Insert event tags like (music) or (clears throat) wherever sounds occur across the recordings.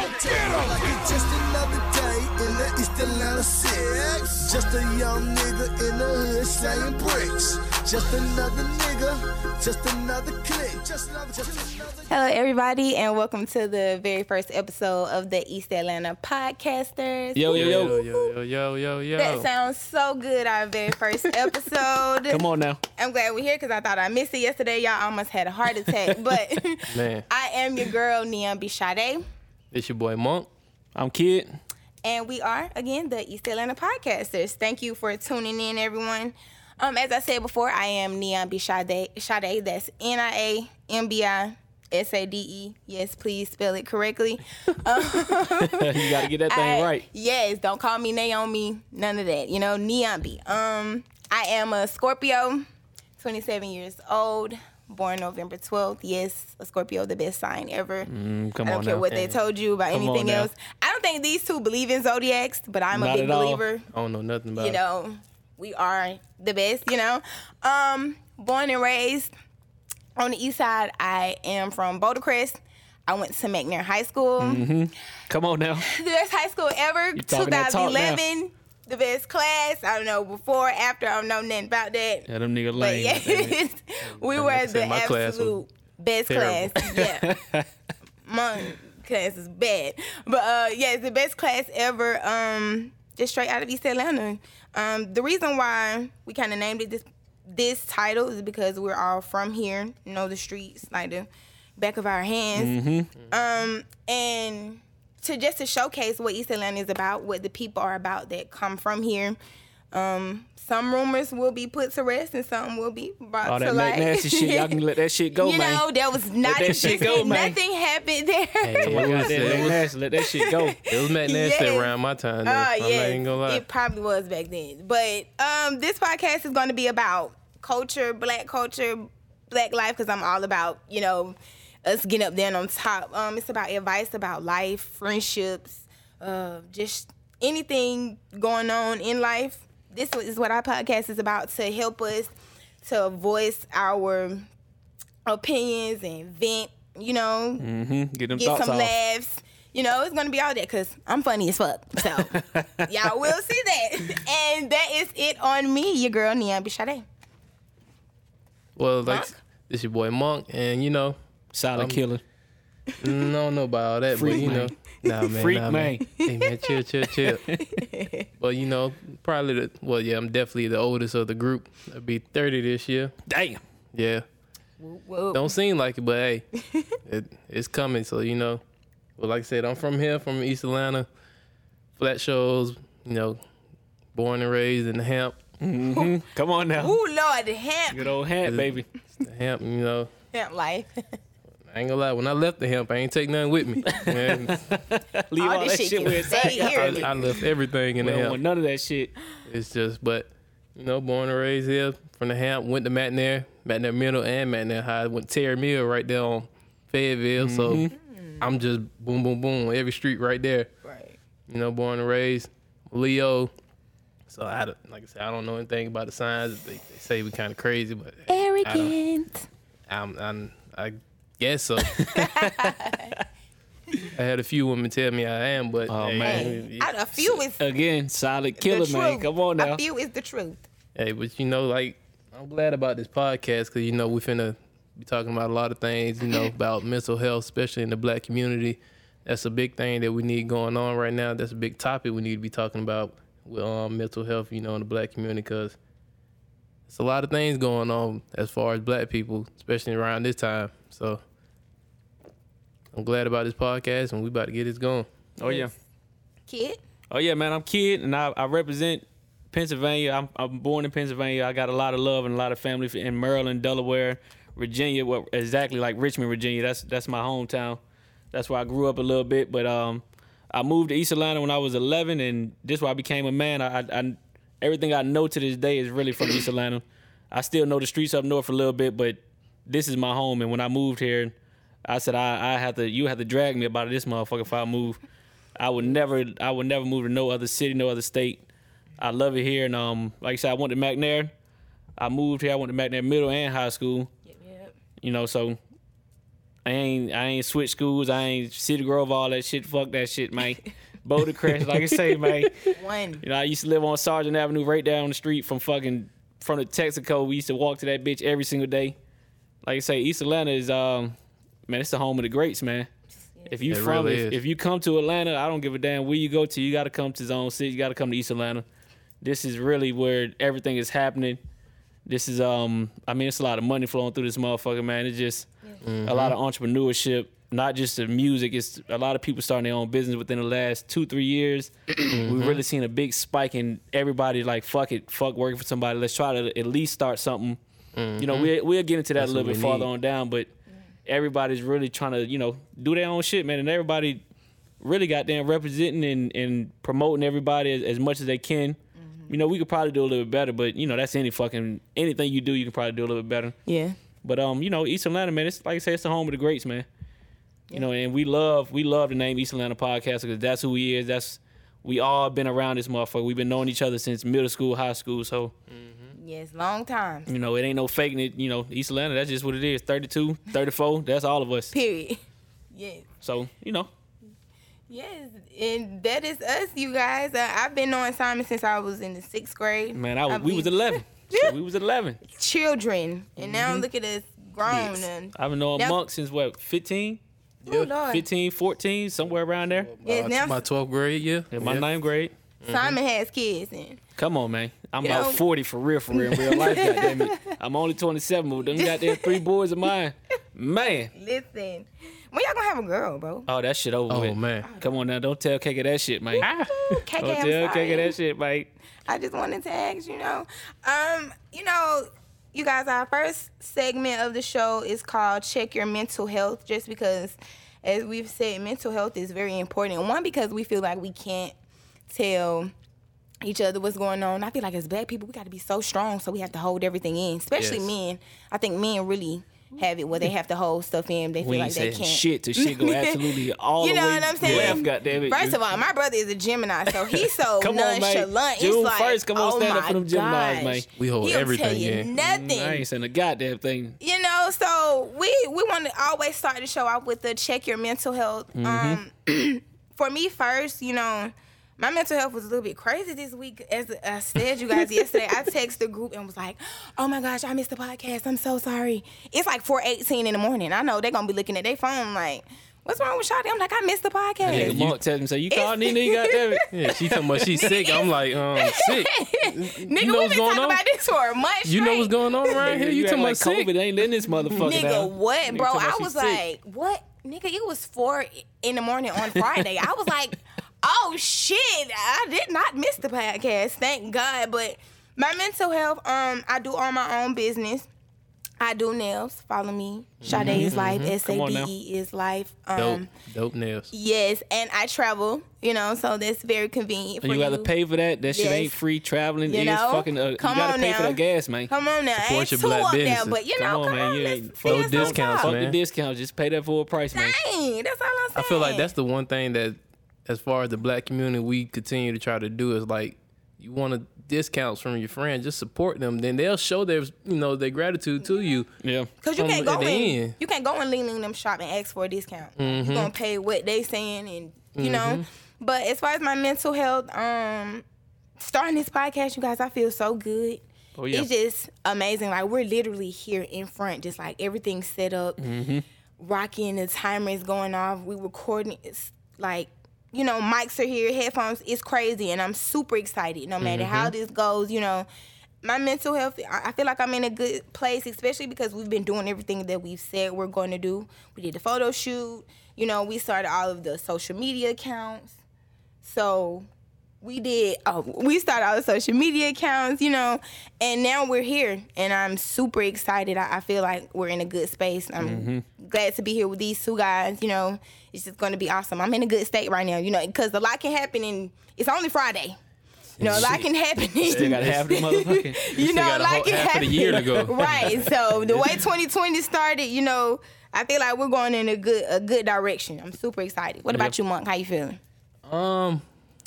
Like it's just another day in the East Atlanta six. Just a young nigga in the hood slaying bricks. Just another nigga, just another click. Just another, just another. Hello, everybody, and welcome to the very first episode of the East Atlanta Podcasters. Yo, yo, Yo, yo. yo, yo, yo, yo, yo. That sounds so good. Our very first (laughs) episode. Come on now. I'm glad we're here because I thought I missed it yesterday. Y'all almost had a heart attack, but (laughs) Man, (laughs) I am your girl Niambi Sade, it's your boy Monk. I'm Kid. and we are again the East Atlanta Podcasters. Thank you for tuning in, everyone. Um, as I said before, I am Neon Bishade. Sade. That's N I A M B I S A D E. Yes, please spell it correctly. (laughs) you got to get that thing I- right. Yes, don't call me Naomi. None of that. You know, Niambi. Um, I am a Scorpio, 27 years old, born November 12th. Yes, a Scorpio, the best sign ever. Mm, come I don't on care now. what they told you about Come anything else. I don't think these two believe in zodiacs, but I'm Not a big believer. I don't know nothing about You know, we are the best. You know, um, born and raised on the east side. I am from Boulder Crest. I went to McNair High School Come on now. (laughs) the best high school ever. talking that talk now. 2011, the best class. I don't know before, after. I don't know nothing about that. Yeah, them nigga But lame. yes, (laughs) we Like were the absolute best terrible. class. Yeah, (laughs) my class is bad, but uh, yeah, it's the best class ever. Um, just straight out of East Atlanta. Um, the reason why we kind of named it this this title is because we're all from here, you know the streets like the back of our hands. Um, and to just to showcase what East Atlanta is about, what the people are about that come from here. Um, some rumors will be put to rest, and some will be brought All to that light. Mac nasty shit, y'all can let that shit go, (laughs) you man. know, there was not that shit go, (laughs) man. nothing happened there. Hey, (laughs) Come on, it was, goddamn it was, nasty, let that shit go. it was Matt Nasty Yes. around my time. Though. Oh I'm not yeah, even gonna lie. it probably was back then. But um, this podcast is going to be about culture, black culture, black life, because I'm all about you know us getting up there and on top. Um, it's about advice about life, friendships, uh, just anything going on in life. This is what our podcast is about to help us to voice our opinions and vent. You know, hmm Get them get some off. laughs. You know, it's gonna be all that because I'm funny as fuck. So (laughs) y'all will see that. And that is it on me, your girl Niambi Sade. well, like Monk? this your boy Monk, and you know, Silent Um, killer. I don't know about all that, Freak, but you know, man. nah, man, Freak, nah, man. Hey man, chill, chill, chill. (laughs) but you know, probably the well, yeah, I'm definitely the oldest of the group. I'll be 30 this year. Damn. Yeah, Whoa. don't seem like it, but hey, it, it's coming. So you know, well, like I said, I'm from here, from East Atlanta. Flat Shoals, you know, born and raised in the Hamp. hmm (laughs) Come on now. Ooh Lord, the hemp, Good old hat, baby. The Hamp, you know. hemp life. (laughs) I ain't gonna lie. When I left the Hamp, I ain't take nothing with me. Man, (laughs) Leave all, all that shit, shit where it's at. I, I left everything in We the don't want none of that shit. It's just, but you know, born and raised here from the Hamp, went to McNair, McNair Middle and McNair High. Went Terry Mill right there on Fayetteville. So mm-hmm. mm. I'm just boom, boom, boom, every street right there. right. You know, born and raised Leo. So I, don't- like I said, I don't know anything about the signs. They, they say we kind of crazy, but I don't- Arrogant. I'm, I'm, I guess so. (laughs) I had a few women tell me I am, but Oh, hey, man. Hey, I, a few is Again, solid killer, man. truth. Come on now. A few is the truth. Hey, but you know, like I'm glad about this podcast because you know we finna be talking about a lot of things. You know (laughs) about mental health, especially in the black community. That's a big thing that we need going on right now. That's a big topic we need to be talking about with um, mental health. You know, in the black community because it's a lot of things going on as far as black people, especially around this time. So I'm glad about this podcast, and we about to get this going. Oh yeah. Kid. Oh yeah, man. I'm kid, and I, I represent Pennsylvania. I'm I'm born in Pennsylvania. I got a lot of love and a lot of family in Maryland, Delaware, Virginia. Well, exactly like Richmond, Virginia. That's that's my hometown. That's where I grew up a little bit. But um, I moved to East Atlanta when I was 11, and this is where I became a man. I, I, I everything I know to this day is really from East Atlanta. I still know the streets up north a little bit, but this is my home. And when I moved here, I said I I have to you have to drag me about this motherfucker if I move. I would never I would never move to no other city, no other state. I love it here, and um, like I said, I went to McNair. I moved here. I went to McNair Middle and High School. Yep, yep. You know, so I ain't I ain't switch schools. I ain't Cedar Grove, all that shit. Fuck that shit, man. (laughs) Boulder Crest, like I say, man. One. You know, I used to live on Sergeant Avenue, right down the street from fucking from the Texaco. We used to walk to that bitch every single day. Like I say, East Atlanta is um, man, it's the home of the greats, man. If you It from really if, if you come to Atlanta, I don't give a damn where you go to. You got to come to Zone Six. You got to come to East Atlanta. This is really where everything is happening. This is um, I mean, it's a lot of money flowing through this motherfucker, man. It's just a lot of mm-hmm. entrepreneurship, not just the music. It's a lot of people starting their own business within the last two, three years. (clears throat) Mm-hmm. We've really seen a big spike in everybody like fuck it, fuck working for somebody. Let's try to at least start something. Mm-hmm. You know, we we'll get into that That's a little bit farther need. on down, but everybody's really trying to, you know, do their own shit, man. And everybody really goddamn representing and, and promoting everybody as, as much as they can. You know, we could probably do a little bit better, but you know, that's any fucking anything you do, you can probably do a little bit better. Yeah. But um, you know, East Atlanta, man, it's like I say, it's the home of the greats, man. You know, and we love we love the name East Atlanta Podcast because that's who he is. That's we all been around this motherfucker. We've been knowing each other since middle school, high school. So Yes, long time. you know, it ain't no faking it. You know, East Atlanta, that's just what it is. 32, 34, (laughs) that's all of us. Period. (laughs) Yes. So you know, Yes, and that is us, you guys. Uh, I've been knowing Simon since I was in the sixth grade. man, I I we was eleven. (laughs) Yeah. we was eleven. Children, and now Mm-hmm. look at us grown and I've been knowing Now- Monk since what 15, oh Lord. 15, 14, somewhere around there. Yes, Uh, now my 12th grade year. In my Yeah. ninth grade. Simon has kids, and Come on, man. I'm You about 40 for real, for real, in real life, (laughs) goddamn it. I'm only 27, but them goddamn three boys of mine. Man. listen, when y'all gonna have a girl, bro? Oh, that shit over Oh, with. man. Come on now, don't tell Kaka that shit, man. KK, Don't I'm tell Kaka sorry. that shit, man. I just wanted to ask, you know, um, you know, you guys, our first segment of the show is called "Check Your Mental Health," just because, as we've said, mental health is very important. One, because we feel like we can't tell each other what's going on. I feel like as black people, we got to be so strong, so we have to hold everything in. Especially Yes. men. I think men really have it where they have to hold stuff in. They feel like they can't. shit to shit go (laughs) absolutely all You the know way what I'm saying? left, goddamn it. First of all, my brother is a Gemini, so he's so (laughs) Come on, man. nonchalant. June it's like, 1st, come on, oh stand up my for them Geminis, gosh. man. We hold He don't everything tell you in. Nothing. I ain't saying a goddamn thing. You know, so we we want to always start the show off with the check your mental health. Um, (clears throat) for me first, you know, my mental health was a little bit crazy this week. As I said, you guys yesterday, I (laughs) texted the group and was like, "Oh my gosh, I missed the podcast. I'm so sorry." It's like 4:18 in the morning. I know they're gonna be looking at their phone like, "What's wrong with Shawty?" I'm like, "I missed the podcast." Nigga Monk tells me, so you called (laughs) Nina, you goddamn it. Yeah, she talking about she's sick. I'm like, um, (laughs) sick. Nigga, know we've been talking on? about this for a month. You know what's going on around here? You act talking like about sick? COVID ain't letting this motherfucker Nigga, down. what, Nigga bro? I was she sick. like, what? Nigga, it was four in the morning on Friday. I was like, oh shit, I did not miss the podcast. Thank God. But my mental health, um, I do own my own business. I do nails. Follow me. Sade life. S Mm-hmm. Come A D. E is life. Um, Dope, dope nails. Yes, and I travel. You know, so that's very convenient for And you you. gotta pay for that. That shit ain't free. Traveling You is know? fucking. Uh, Come you gotta on pay for now. that gas, man. Come on now, Support ain't your black up there, but you know, Come on, come man. on, You ain't- No discounts, out. Fuck man. the discount. Just pay that full price, man. Dang, that's all I'm saying. I feel like that's the one thing that, as far as the black community, we continue to try to do is like, you want to discounts from your friends, just support them. Then they'll show their, you know, their gratitude to you. Yeah. Cause you um, can't go in, end. you can't go in Ling Ling them shop and ask for a discount. Mm-hmm. You gonna pay what they saying, and you know. But as far as my mental health, um, starting this podcast, you guys, I feel so good. Oh, yeah. It's just amazing. Like we're literally here in front, just like everything's set up, Mm-hmm. rocking. The timer is going off. We recording. It's like you know, mics are here, headphones. It's crazy, and I'm super excited. No matter Mm-hmm. how this goes, you know, my mental health. I feel like I'm in a good place, especially because we've been doing everything that we've said we're going to do. We did the photo shoot. You know, we started all of the social media accounts. So we did oh, we started all the social media accounts you know and now we're here and i'm super excited i, I feel like we're in a good space i'm Mm-hmm. glad to be here with these two guys you know it's just going to be awesome i'm in a good state right now you know because a lot can happen and it's only friday you know a lot can happen Still got half the (laughs) motherfucking. you know, a like whole- it half of the happened. year to go. (laughs) right. So the way 2020 started, you know, I feel like we're going in a good a good direction. I'm super excited. What about Yep. you, Monk? How you feeling? Um,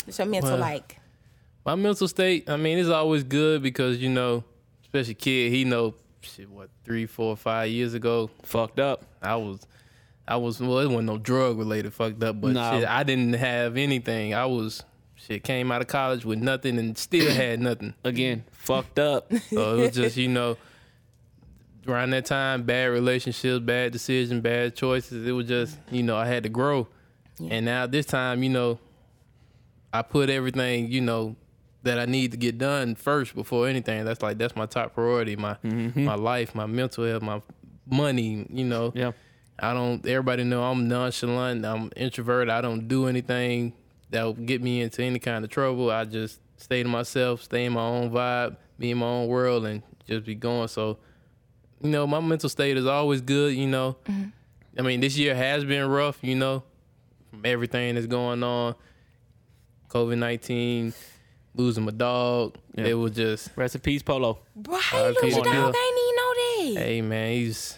What's your mental Well, like? my mental state, I mean, it's always good because you know, especially kid, he know shit. What three, four, five years ago, Fucked up. I was, I was well, it wasn't no drug related fucked up, but No. shit, I didn't have anything. I was shit came out of college with nothing and still (coughs) had nothing. Again, fucked up. So it was just you (laughs) know around that time, bad relationships, bad decisions, bad choices. It was just you know I had to grow, and now this time you know I put everything you know that I need to get done first before anything. That's like that's my top priority. My mm-hmm. my life, my mental health, my money. You know. Yeah. I don't. Everybody know I'm nonchalant. I'm introvert. I don't do anything that will get me into any kind of trouble. I just stay to myself, stay in my own vibe, be in my own world, and just be going. So, you know, my mental state is always good. You know, I mean, this year has been rough. You know, from everything that's going on, COVID nineteen, losing my dog. Yeah. It was just Rest in peace, Polo. Bro, Uh, how you lose your dog? now. I ain't even know that. Hey man, he's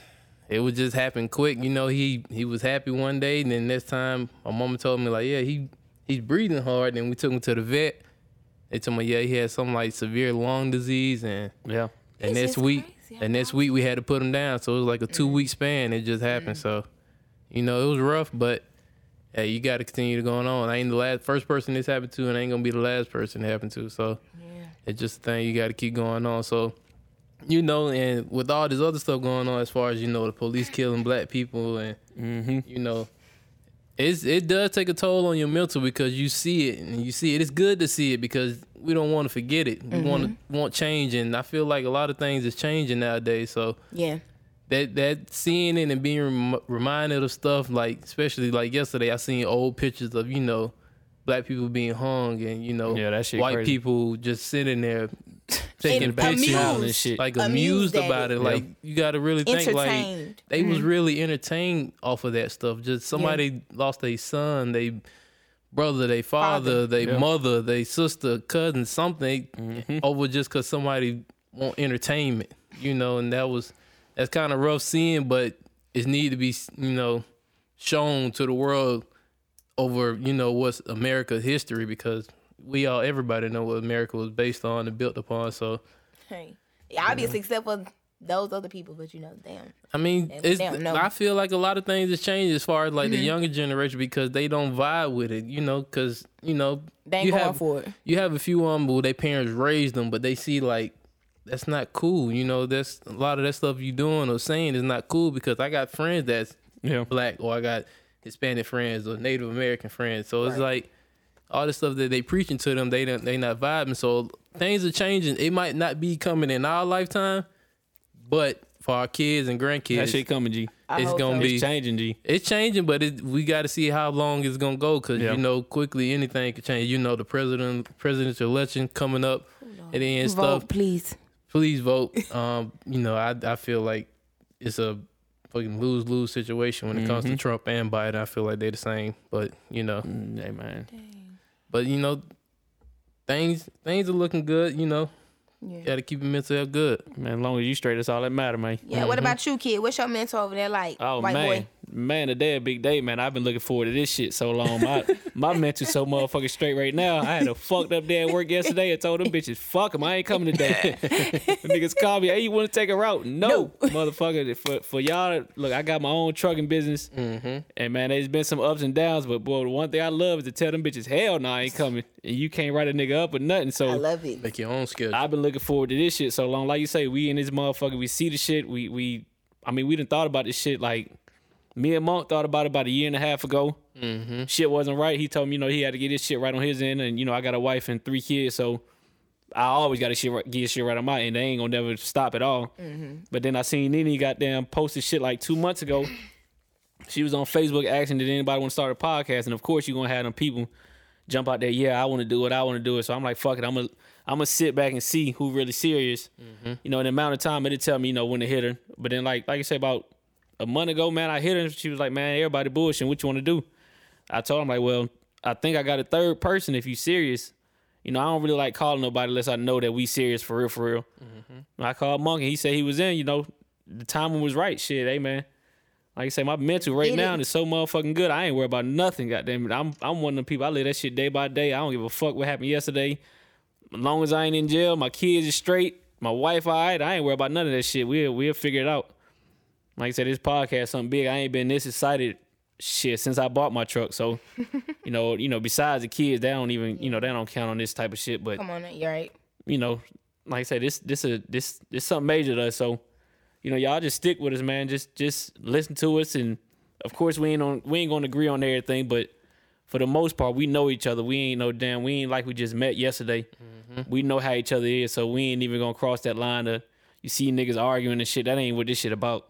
it would just happen quick. You know, he he was happy one day, and then next time my mama told me like, yeah, he he's breathing hard. And we took him to the vet. They told me yeah, he had some like severe lung disease, and Yeah. and This week crazy. and this week we had to put him down. So it was like a two week span. It just happened. Mm. So you know, it was rough, but. Hey, you got to continue to going on. I ain't the last first person this happened to, and I ain't gonna be the last person it happened to. So it's just a thing you got to keep going on. So you know, and with all this other stuff going on, as far as you know, the police killing black people, and Mm-hmm. you know, it's it does take a toll on your mental because you see it and you see it. It's good to see it because we don't want to forget it. We want to want change, and I feel like a lot of things is changing nowadays. So Yeah. that that seeing it and being rem- reminded of stuff like, especially like yesterday, I seen old pictures of you know. Black people being hung and you know Yeah, white crazy. people just sitting there taking And pictures Smiling and amused. shit. like Amused amused about it. it. Like you got to really think like Entertained. they was mm-hmm. really entertained off of that stuff. Just somebody lost their son, they brother, they father, Father. they Yeah. mother, they sister, cousin, something mm-hmm. over just because somebody want entertainment, you know. And that was that's kind of rough seeing, but it need to be you know shown to the world over you know what's America's history because we all everybody know what America was based on and built upon. So. Hey. Yeah, obviously, except for those other people, but you know, damn. I mean, They- it's, they don't know. I feel like a lot of things has changed as far as like the younger generation because they don't vibe with it, you know, because you know They you have for it. you have a few um where their parents raised them, but they see like that's not cool, you know. That's a lot of that stuff you doing or saying is not cool because I got friends that's Yeah. black or I got Hispanic friends or Native American friends, so it's like all the stuff that they preaching to them, they don't they not vibing. So things are changing. It might not be coming in our lifetime, but for our kids and grandkids, That shit coming, G. I it's gonna so. be It's changing, G. it's changing, but it, we got to see how long it's gonna go because Yeah. you know quickly anything could change. You know the president presidential election coming up and then stuff. Vote, please. Please vote. Um, you know I I feel like it's a fucking lose lose situation when it comes to Trump and Biden. I feel like they're the same, but you know, Mm, Hey, man. But you know things things are looking good. You know, Yeah. got to keep your mental health good. Man, as long as you straight, that's all that matter, man. Yeah. What mm-hmm. about you, kid? What's your mentor over there like? Oh white man, boy. Man, today a big day, man. I've been looking forward to this shit so long. My (laughs) my mental so motherfucking straight right now. I had a fucked up day at work yesterday. I told them bitches, fuck them, I ain't coming today. (laughs) the niggas called me, hey, you want to take a route? No, motherfucker. For for y'all, look, I got my own trucking business, mm-hmm. and man, there's been some ups and downs, but boy, the one thing I love is to tell them bitches, hell, no, I ain't coming, and you can't write a nigga up or nothing. So I love it. Make your own schedule. I've been looking forward to this shit so long. Like you say, we in this motherfucker, we see the shit. We we I mean, we didn't thought about this shit like me and Monk thought about it about a year and a half ago. Mm-hmm. Shit wasn't right. He told me, you know, he had to get his shit right on his end, and you know, I got a wife and three kids, so I always got to shit right, get shit right on my end. They ain't gonna never stop at all. But then I seen Nene goddamn posted shit like two months ago. She was on Facebook asking did anybody want to start a podcast, and of course you're gonna have them people jump out there. Yeah, I want to do it. I want to do it. So I'm like, fuck it. I'm gonna I'm gonna sit back and see who really serious. You know, in the amount of time it'll tell me, you know, when to hit her. But then like like I said about a month ago, man, I hit her. She was like, man, everybody bullshit. What you want to do? I told him like, well, I think I got a third person. If you serious, you know, I don't really like calling nobody unless I know that we serious for real, for real. Mm-hmm. I called Monkey. He said he was in. You know, the timing was right. Shit, hey man. Like I say, my mental right Get now it. is so motherfucking good. I ain't worried about nothing. Goddamn it, I'm I'm one of them people. I live that shit day by day. I don't give a fuck what happened yesterday. As long as I ain't in jail, my kids is straight, my wife all right. I ain't worried about none of that shit. We'll we'll figure it out. Like I said, this podcast something big. I ain't been this excited shit since I bought my truck. So, (laughs) you know, you know, besides the kids, they don't even, you know, they don't count on this type of shit. But Come on, you're right. you know, like I said, this this a this this something major to us. So, you know, y'all just stick with us, man. Just just listen to us, and of course, we ain't on we ain't gonna agree on everything, but for the most part, we know each other. We ain't no damn. We ain't like we just met yesterday. Mm-hmm. We know how each other is, so we ain't even gonna cross that line of you see niggas arguing and shit. That ain't what this shit about.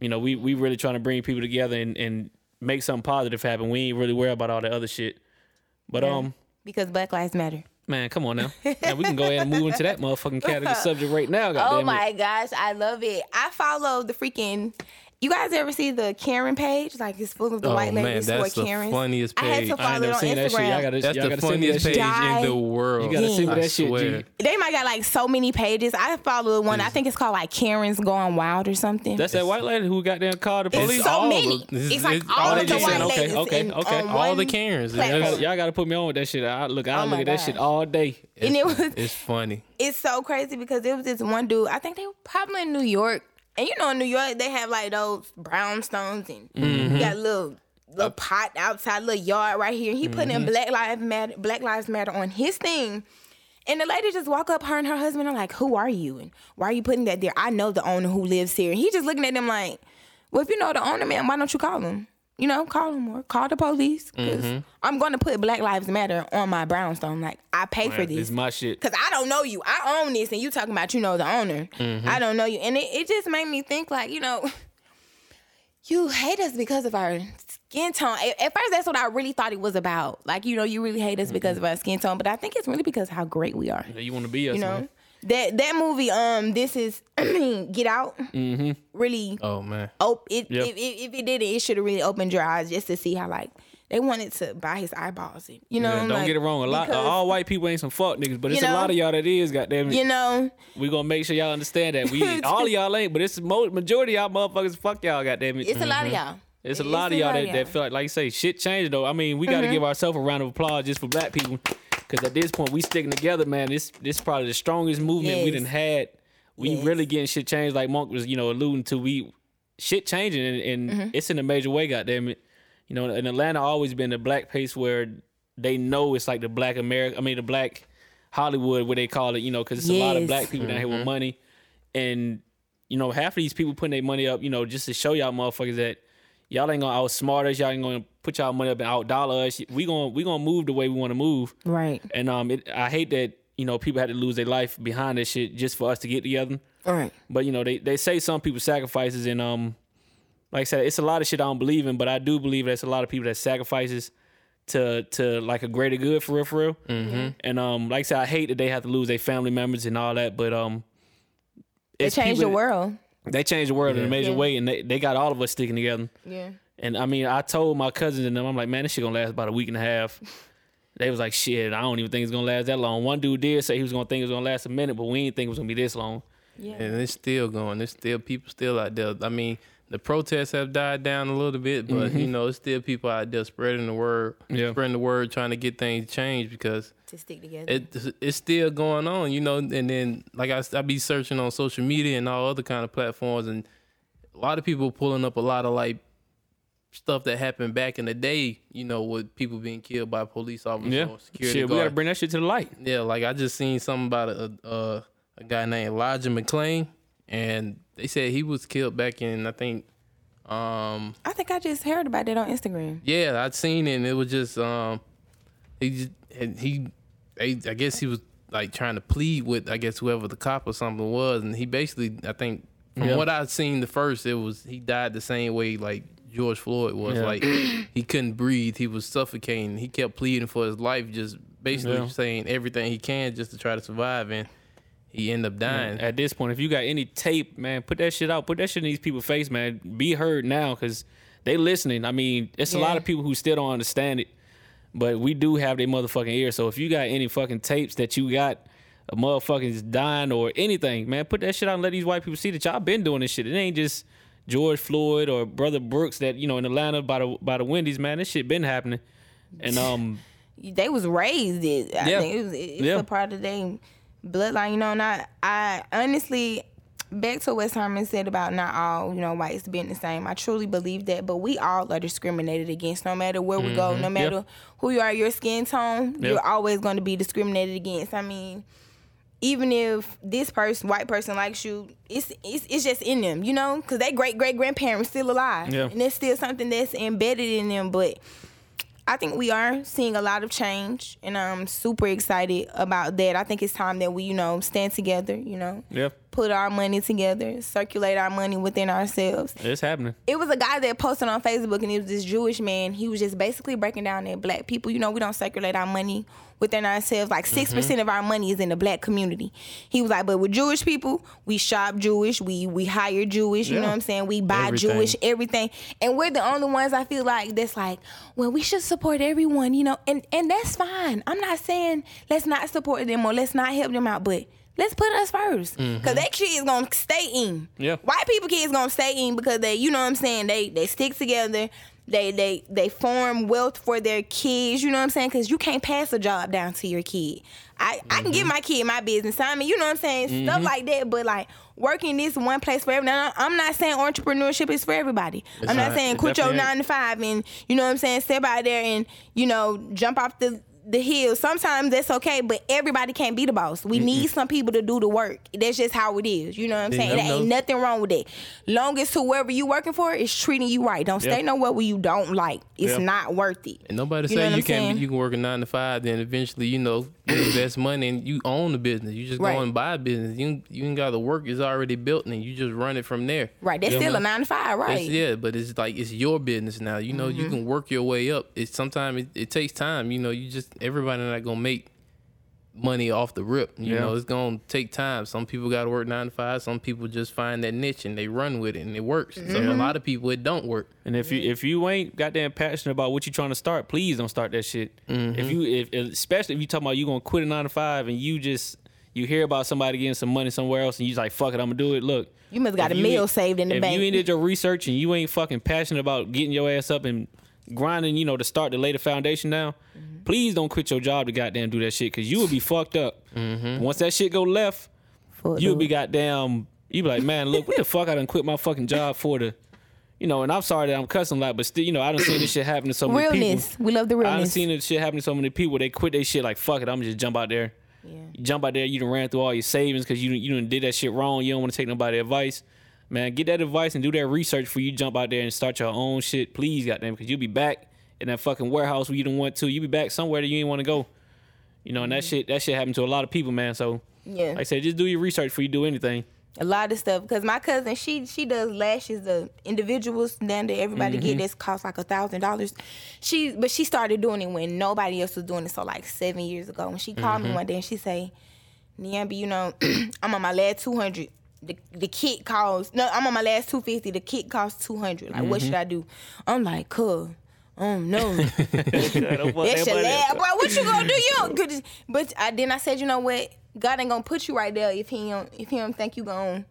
You know, we we really trying to bring people together and and make something positive happen. We ain't really worried about all the other shit. But um. Because Black Lives Matter. Man, come on now. now we can go ahead and move into that motherfucking category (laughs) subject right now. Oh goddamn it. my gosh, I love it. I follow the freaking. You guys ever see the Karen page? Like it's full of the Oh, white man, ladies who are that's the Karens. funniest I had page. to I I follow it never on seen that shit. Y'all Instagram. gotta, That's y'all the gotta send me funniest page. Die. in the world. You gotta send me that shit, swear. G. They might got like so many pages. I follow one. I think it's called like Karen's Going Wild or something. That's that white lady who got there and called the police. it's police. so all many. the- this it's like it's all all of the just white saying, okay, ladies. okay, in- okay. Um, on All the Karens. platform. That's- Y'all gotta put me on with that shit. I look, I Oh look at that shit all day. And it was It's funny. it's so crazy because it was this one dude. I think they were probably in New York, and you know in New York they have like those brownstones and Mm-hmm. you got a little little pot outside, little yard right here. He put Mm-hmm. in Black Lives Matter, Black Lives Matter on his thing. And the lady just walk up, her and her husband are like, "Who are you? And why are you putting that there? I know the owner who lives here." And he just looking at them like, "Well, if you know the owner, man, why don't you call him? You know, call them or call the police because Mm-hmm. I'm going to put Black Lives Matter on my brownstone. Like I pay for this. It's my shit. Cause I don't know you. I own this, and you talking about you know the owner. Mm-hmm. I don't know you, and it, it just made me think like you know, (laughs) you hate us because of our skin tone. At, at first, that's what I really thought it was about. Like you know, you really hate us because of our skin tone, but I think it's really because how great we are. You want to be us, You know, man. That that movie, um, this is (clears throat) I mean, Get Out, really. Oh man. Op- it, Mm-hmm. Yep. if, if, if it did it, it should have really opened your eyes just to see how like they wanted to buy his eyeballs. And, you know, Yeah, don't like, get it wrong. A lot, because, all white people ain't some fuck niggas, but it's You a lot of y'all that is. Goddamn it, You know, we gonna make sure y'all understand that. We (laughs) all of y'all ain't, but it's the mo- majority of y'all motherfuckers. Fuck y'all. Goddamn it. it's a lot of y'all. It's a It's lot of y'all lot that, that y'all. feel like, like you say, shit changed though. I mean, we got to Mm-hmm. give ourselves a round of applause just for black people, because at this point we sticking together, man. This this probably the strongest movement we Yes. done had. We Yes. really getting shit changed, like Monk was, you know, alluding to. We shit changing, and, and Mm-hmm. it's in a major way. Goddamn it, you know, in Atlanta always been the black place where they know it's like the black America. I mean, the black Hollywood, where they call it, you know, because it's a lot of black people down here with money, and you know, half of these people putting their money up, you know, just to show y'all motherfuckers that y'all ain't gonna outsmart us. Y'all ain't gonna put y'all money up and out dollar us. We gonna we gonna move the way we want to move. Right. And um, it, I hate that you know people had to lose their life behind this shit just for us to get together. All right. But you know they they say some people sacrifices and um, like I said, it's a lot of shit I don't believe in, but I do believe there's a lot of people that sacrifices to to like a greater good for real for real. Mm-hmm. And um, like I said, I hate that they have to lose their family members and all that, but um. It changed people- the world. They changed the world in a major Yeah. way, and they, they got all of us sticking together. Yeah. And I mean, I told my cousins and them, I'm like, man, this shit gonna last about a week and a half. They was like, shit, I don't even think it's gonna last that long. One dude did say he was gonna think it was gonna last a minute, but we didn't think it was gonna be this long. Yeah. And it's still going. There's still people still out there. I mean, the protests have died down a little bit, but mm-hmm. you know, it's still people out there spreading the word, Yeah. spreading the word, trying to get things changed because To stick together. it it's still going on, you know. And then like I, I be searching on social media and all other kind of platforms, and a lot of people pulling up a lot of like stuff that happened back in the day, you know, with people being killed by police officers Yeah, or security shit, we gotta bring that shit to the light. Yeah, like I just seen something about a a, a guy named Elijah McClain, and they said he was killed back in I think, um, I think I just heard about that on Instagram. yeah, I'd seen it, and it was just um, he just he, they, I guess he was like trying to plead with I guess whoever the cop or something was, and he basically I think from Yeah. what I'd seen the first, it was he died the same way like George Floyd was Yeah. like he couldn't breathe, he was suffocating, he kept pleading for his life, just basically Yeah. saying everything he can just to try to survive, and he end up dying. At this point, if you got any tape, man, put that shit out. Put that shit in these people's face, man. Be heard now, cause they listening. I mean, it's a lot of people who still don't understand it, but we do have their motherfucking ear. So if you got any fucking tapes that you got, a motherfucker's dying or anything, man, put that shit out and let these white people see that y'all been doing this shit. It ain't just George Floyd or Brother Brooks that you know in Atlanta by the by the Wendy's, man. This shit been happening, and um. (laughs) They was raised it. I Yeah. think it was, it's Yeah. a part of their bloodline, you know. And I, honestly, back to what Simon said about not all, you know, whites being the same. I truly believe that, but we all are discriminated against no matter where we go, no matter who you are, your skin tone, Mm-hmm. Yep. you're always going to be discriminated against. I mean, even if this person, white person likes you, it's it's, it's just in them, you know, because they great great grandparents still alive, Yeah. and it's still something that's embedded in them. But I think we are seeing a lot of change, and I'm super excited about that. I think it's time that we, you know, stand together, you know, Yeah, put our money together, circulate our money within ourselves. it's happening. It was a guy that posted on Facebook, and it was this Jewish man. He was just basically breaking down that black people, you know, we don't circulate our money within ourselves. Like 6 mm-hmm. percent of our money is in the black community. He was like, but with Jewish people, we shop Jewish, we we hire Jewish. You know what I'm saying? We buy Everything. Jewish, everything, and we're the only ones I feel like that's like, well, we should support everyone, you know, and and that's fine. I'm not saying let's not support them or let's not help them out, but. Let's put us first, mm-hmm. cause that kid is gonna stay in. Yeah. White people kids gonna stay in because they, you know what I'm saying, they they stick together. They they they form wealth for their kids, you know what I'm saying? Cause you can't pass a job down to your kid. I, I can give mm-hmm. my kid my business. I mean, you know what I'm saying? Stuff mm-hmm. like that, but like working this one place for everyone. Now, I'm not saying entrepreneurship is for everybody. I'm not not. saying It quit your nine to five and you know what I'm saying, step out there and, you know, jump off the the hill. Sometimes that's okay, but everybody can't be the boss. We need some people to do the work. That's just how it is. You know what I'm saying? There ain't nothing wrong with that. Long as whoever you working for is treating you right. Don't stay Yeah. nowhere where you don't like. It's Yeah. not worth it. And nobody You say you I'm can saying? you can work a nine to five, then eventually you know you (clears throat) invest money and you own the business. You just Right. go and buy a business. You you ain't got the work is already built and you just run it from there. Right. That's You know still a nine to five, right? It's, yeah, but it's like it's your business now. You know, Mm-hmm. you can work your way up. It's sometimes it, it takes time. You know, you just everybody not gonna make money off the rip. You Yeah. know, it's gonna take time. Some people gotta work nine to five. Some people just find that niche and they run with it and it works. Mm-hmm. a lot of people it don't work. And if you if you ain't goddamn passionate about what you trying to start, please don't start that shit. Mm-hmm. If you if especially if you talking about you gonna quit a nine to five and you just you hear about somebody getting some money somewhere else and you just like fuck it, I'm gonna do it. Look, You must got a meal saved in the if bank. you ain't did your research and you ain't fucking passionate about getting your ass up and grinding, you know, to start to lay the foundation down, Mm-hmm. please don't quit your job to goddamn do that shit because you will be fucked up. Once that shit go left, For you'll the- be goddamn. You be like, man, look, what the fuck I done quit my fucking job for the, you know. And I'm sorry that I'm cussing a lot, but still, you know, I done seen this shit happen to so many realness. people. We love the realness. I done realness. seen this shit happen to so many people. They quit their shit like, fuck it, I'm just jump out there. Yeah. You jump out there, you done ran through all your savings because you done- you done did that shit wrong. You don't want to take nobody advice. Man, get that advice and do that research before you jump out there and start your own shit. Please, goddamn, because you'll be back in that fucking warehouse where you don't want to. You'll be back somewhere that you ain't want to go. You know, and that shit that shit happened to a lot of people, man. So Yeah. like I said, just do your research before you do anything. a lot of stuff because my cousin she she does lashes the individuals down that everybody Mm-hmm. get this cost like a thousand dollars she but she started doing it when nobody else was doing it so like seven years ago and she called Mm-hmm. me one day and she say Niambi, you know (clears throat) i'm on my last 200 the, the kit costs no i'm on my last 250 the kit costs 200 like Mm-hmm. what should i do i'm like cool oh no (laughs) That's your lab, bro. What you gonna do? You don't, cause, but I then I said, you know what? God ain't gonna put you right there if he don't if he don't think you gonna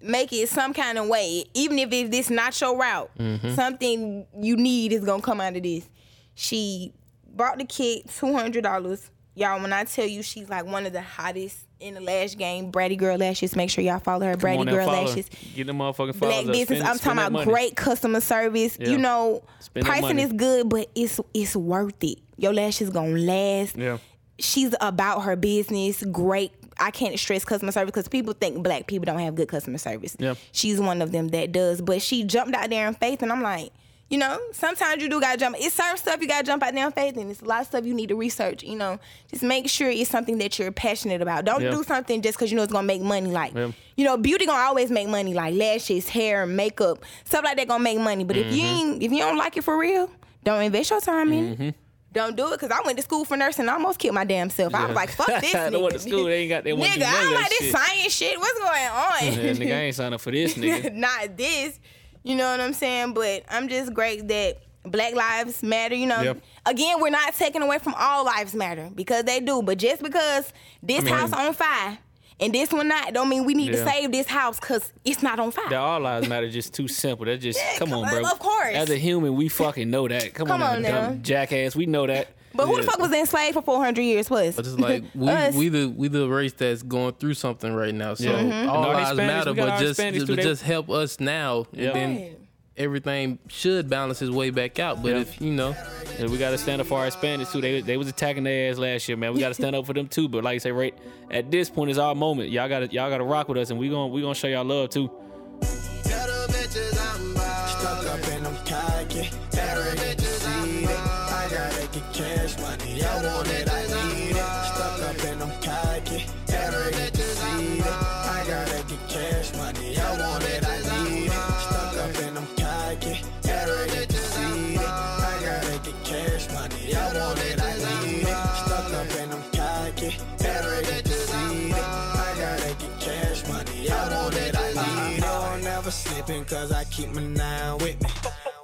make it some kind of way. Even if it's this not your route, something you need is gonna come out of this. She bought the kit, two hundred dollars. Y'all, when I tell you she's like one of the hottest in the lash game, Brady Girl Lashes. Make sure y'all follow her, Brady on Girl follow. Lashes Get them motherfucking black business. Spend- I'm spend talking about great customer service. Yeah. You know, Spend pricing is good, but it's it's worth it. Your lashes gonna last. Yeah. She's about her business. Great. I can't stress customer service because people think black people don't have good customer service. Yeah. She's one of them that does. But she jumped out there in faith, and I'm like, you know, sometimes you do gotta jump. It's certain stuff you gotta jump out there in faith, and it's a lot of stuff you need to research. You know, just make sure it's something that you're passionate about. Don't Yeah. do something just because you know it's gonna make money. Like, Yeah. you know, beauty gonna always make money. Like lashes, hair, makeup, stuff like that gonna make money. But if you Mm-hmm. ain't, if you don't like it for real, don't invest your time in it. Don't do it because I went to school for nursing and I almost killed my damn self. I was like, fuck (laughs) this I nigga. went to school, they ain't got- wanna (laughs) nigga, I don't that like this shit. science shit. What's going (laughs) on? Yeah, nigga, I ain't signing up for this, nigga. Not this. You know what I'm saying? But I'm just great that Black Lives Matter, you know. Yep. Again, we're not taking away from all lives matter because they do. But just because this mean- house on fire and this one not, don't mean we need to save this house because it's not on fire. That all lives matter just too simple. That's just come on, bro. of course. As a human, we fucking know that. Come, Come on, on now, now. dumb jackass. We know that. But who the fuck was enslaved for 400 years plus? But it's like (laughs) we we the we the race that's going through something right now. So Yeah. Mm-hmm. All our lives Hispanics, matter, but just just, too, they- just help us now, Yeah. and then Right. everything should balance its way back out. But Yeah. if you know, Yeah, we got to stand up for our Hispanics too. They they was attacking their ass last year, man. We got to stand up for them too. But like I say, right at this point is our moment. Y'all got to y'all got to rock with us, and we gonna we gonna show y'all love too. Keep my nine with me.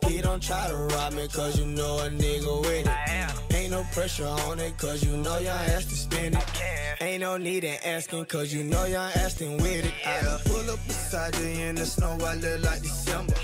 He don't try to rob me cause you know a nigga with it. Ain't no pressure on it cause you know your ass to spend it. Ain't no need in asking cause you know your ass to with it. I pull up beside you in the snow, I look like December.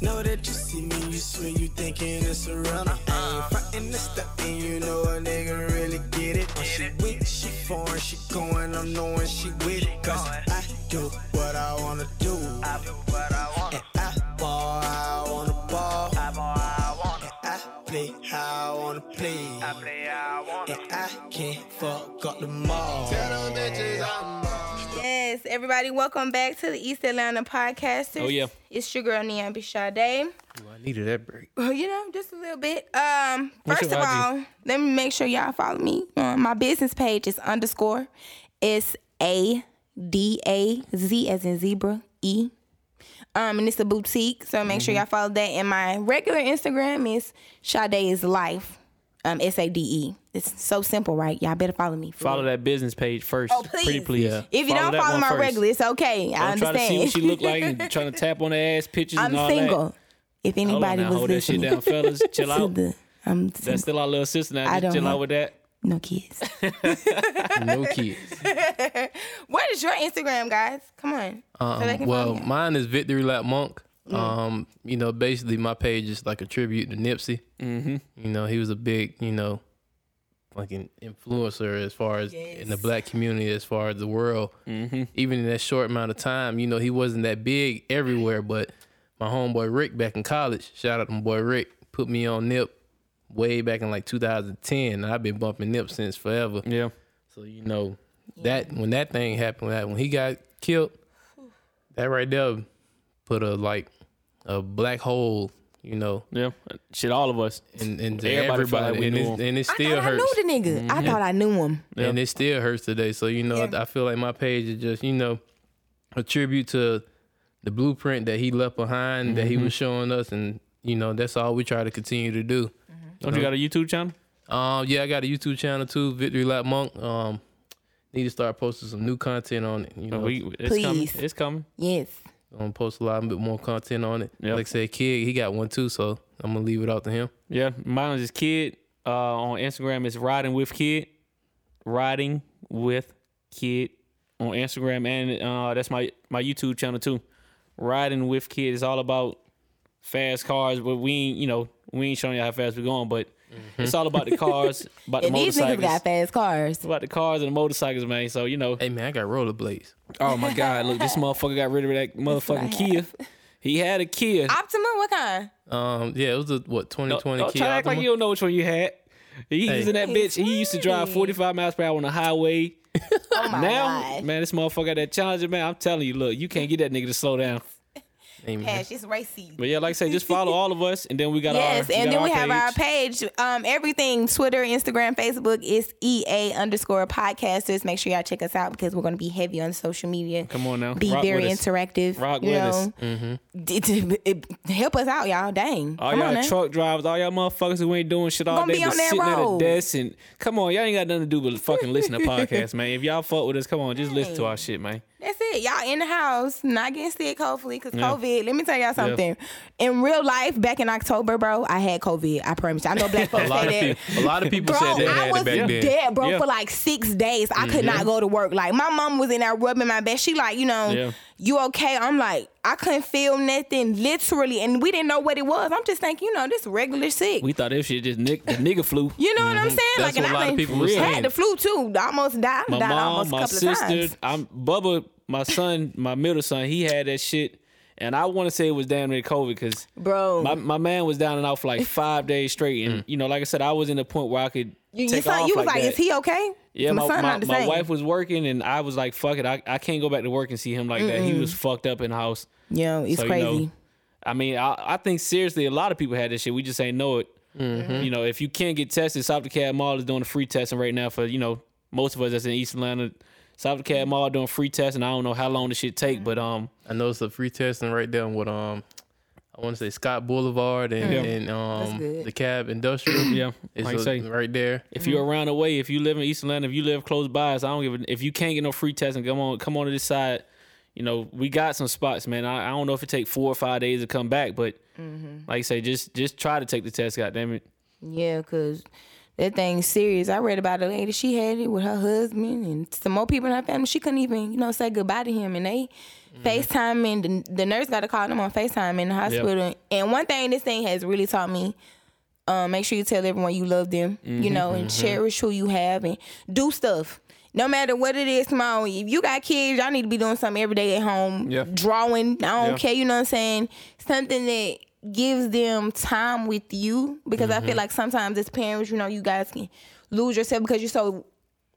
Know that you see me, you swear you thinking it's a me. I ain't frontin' this stuff and you know a nigga really get it. When she weak, she foreign, she going, I'm knowing she with it. Cause I do what I wanna do. I do what I wanna. And I ball how I wanna ball. I ball how I wanna. I play how I wanna play. I play how I wanna. And I can't fuck up the mall. Tell them bitches I'm Yes, everybody, welcome back to the East Atlanta Podcasters. Oh, yeah. It's your girl, Niambi Sade. Ooh, I needed that break. Well, you know, just a little bit. Um, What's first of all, let me make sure y'all follow me. Um, my business page is underscore S A D A Z as in zebra E. Um, and it's a boutique, so make Mm-hmm. sure y'all follow that. And my regular Instagram is Sade is Life. Um, S A D E. It's so simple, right? Y'all better follow me. Follow that business page first. Oh, please. Pretty please. Yeah. If you don't follow my first. regular, it's okay. I Don't try to see understand. what she look like and trying to tap on her ass pictures (laughs) I'm and all single. that. If Hold on anybody now, was hold that shit down, fellas. Chill (laughs) out. I'm That's still our little sister now. I don't chill out with that. No kids. (laughs) No kids. (laughs) what is your Instagram, guys? Come on. So Um, can well, mine is Victory Lap Monk. Mm. Um, you know, basically my page is like a tribute to Nipsey. Mm-hmm. You know, he was a big, you know, fucking influencer as far as in the black community, as far as the world. Mm-hmm. Even in that short amount of time, you know, he wasn't that big everywhere. But my homeboy Rick back in college, shout out to my boy Rick, put me on Nip way back in like 2010. I've been bumping Nip since forever. Yeah. So you know that when that thing happened, that when he got killed, that right there put a like a black hole, you know, Yeah. Shit, all of us. in, into Everybody everybody, like and, knew it's- him. and it I still thought hurts. I knew the nigga. I thought I knew him. Yeah. And it still hurts today. So you know, Yeah. I feel like my page is just you know a tribute to the blueprint that he left behind, that he Mm-hmm. was showing us, and you know that's all we try to continue to do. Don't you got a YouTube channel? Um, yeah, I got a YouTube channel too, Victory Lap Monk. Um, need to start posting some new content on it. You know, we, it's coming. Please. It's coming. Yes. I'm gonna post a lot bit more content on it. Yep. Like I said, kid, he got one too, so I'm gonna leave it out to him. Yeah, mine is kid. Uh, on Instagram, it's riding with kid. Riding with kid on Instagram, and uh, that's my my YouTube channel too. Riding with kid is all about fast cars, but we ain't you know we ain't showing you how fast we're going, but it's all about the cars, (laughs) about the And these niggas motorcycles, got fast cars. about the cars and the motorcycles, man. So you know, Hey man, I got rollerblades. oh my god, look, this (laughs) motherfucker got rid of that motherfucking Kia. He had a Kia. Optima, what kind? Um, yeah, it was a what 2020 Don't Kia try to act like you don't know which one you had. He Hey. was in that bitch. He used to drive 45 miles per hour on the highway. (laughs) Oh my now, god. man, this motherfucker got that Challenger, man. I'm telling you, look, you can't get that nigga to slow down. Hey, man. It's racy. But yeah, like I say, just follow all of us, and then we got our Yes, and got then we our have our page. page. Um, everything Twitter, Instagram, Facebook is EA underscore podcasters. Make sure y'all check us out because we're going to be heavy on social media. Come on now, Be Rock very with us. interactive. Rock you with know, us. D- d- help us out, y'all. Dang. All Come y'all now. truck drivers, all y'all motherfuckers who ain't doing shit all day, be but on that sitting at a desk and come on, y'all ain't got nothing to do but fucking listen to (laughs) podcasts, man. If y'all fuck with us, come on, just listen to our shit, man. That's it, Y'all in the house, not getting sick, hopefully, because COVID. Let me tell y'all something. In real life, back in October, bro, I had COVID. I promise. you. I know black (laughs) folks say that. people, a lot of people Bro, said they I had was it back then. dead, bro, Yeah. for like six days. I could not go to work. Like my mom was in there rubbing my back. She like, you know, Yeah. you okay? I'm like, I couldn't feel nothing, literally, and we didn't know what it was. I'm just thinking, you know, this regular sick. We thought this shit just nick, the nigga flu. you know what I'm saying? Mm-hmm. That's like, and a I lot of people were had the flu too. I almost died. My died mom, almost a my couple sister, of times. I'm Bubba, my son, my middle son. He had that shit, and I want to say it was damn near COVID because Bro. my my man was down and out for like (laughs) five days straight, and you know, like I said, I was in the point where I could You, take your son, off you was like like, that. is he okay? Yeah, my, son my, my wife was working, and I was like, "Fuck it, I, I can't go back to work and see him like that." He was fucked up in the house. Yeah, it's So, you crazy. know, I mean, I, I think seriously, a lot of people had this shit. We just ain't know it. Mm-hmm. You know, if you can't get tested, South DeKalb Mall is doing a free testing right now for you know most of us that's in East Atlanta. South DeKalb Mall doing free testing. I don't know how long this shit take, but um, I know it's a free testing right there with um, I want to say Scott Boulevard and, Yeah. and um the Cab Industrial. yeah, it's like I a- say, right there. if you're around the way, if you live in East Atlanta, if you live close by us, I don't give a. If you can't get no free testing, come on, come on to this side. You know, we got some spots, man. I, I don't know if it take four or five days to come back, but like I say, just just try to take the test. God damn it. Yeah, cause that thing's serious. I read about a lady. She had it with her husband and some more people in her family. She couldn't even, you know, say goodbye to him. And they mm-hmm. FaceTime and the, the nurse got to call them on FaceTime in the hospital. And one thing this thing has really taught me. Um, make sure you tell everyone you love them, you mm-hmm. know, and mm-hmm. cherish who you have and do stuff. No matter what it is, small. If you got kids, y'all need to be doing something every day at home. Yeah. Drawing. I don't Yeah. care, you know what I'm saying? Something that gives them time with you. Because Mm-hmm. I feel like sometimes as parents, you know, you guys can lose yourself because you're so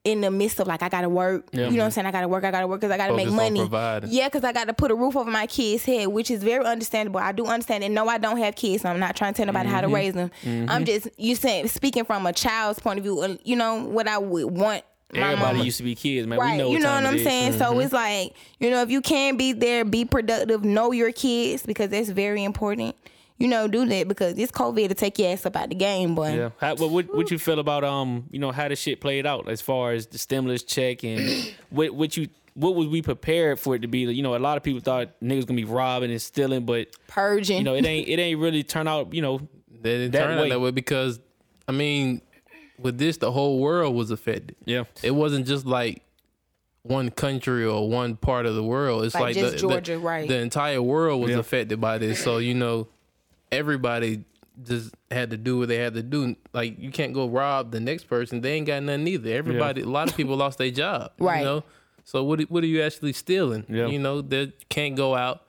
in the midst of like I gotta work. Yeah. You know what I'm saying? I gotta work. I gotta work because I gotta Focus make money. Yeah, because I gotta put a roof over my kids' head, which is very understandable. I do understand, and no, I don't have kids. So I'm not trying to tell nobody how to Mm-hmm. raise them. I'm just you saying speaking from a child's point of view. uh, You know what I would want. Everybody used to be kids, man. Right, We know you know what I'm is. Mm-hmm. saying. So it's like you know, if you can be there, be productive, know your kids because that's very important. You know, do that because this COVID to take your ass up out the game, boy. Yeah. How, what what what you feel about um you know how the shit played out as far as the stimulus check and (coughs) what what you what was we prepared for it to be? You know, a lot of people thought niggas gonna be robbing and stealing, but Purging. you know it ain't it ain't really (laughs) turn out. You know, They didn't That turn way. out that way because, I mean, with this, the whole world was affected. yeah. It wasn't just like one country or one part of the world. It's Like like, just the, Georgia, the, right. the entire world was Yeah. affected by this. So you know, everybody just had to do what they had to do. Like you can't go rob the next person. They ain't got nothing either. Everybody, a lot of people lost their job. Right. You know. So what? What are you actually stealing? Yeah. You know, they can't go out.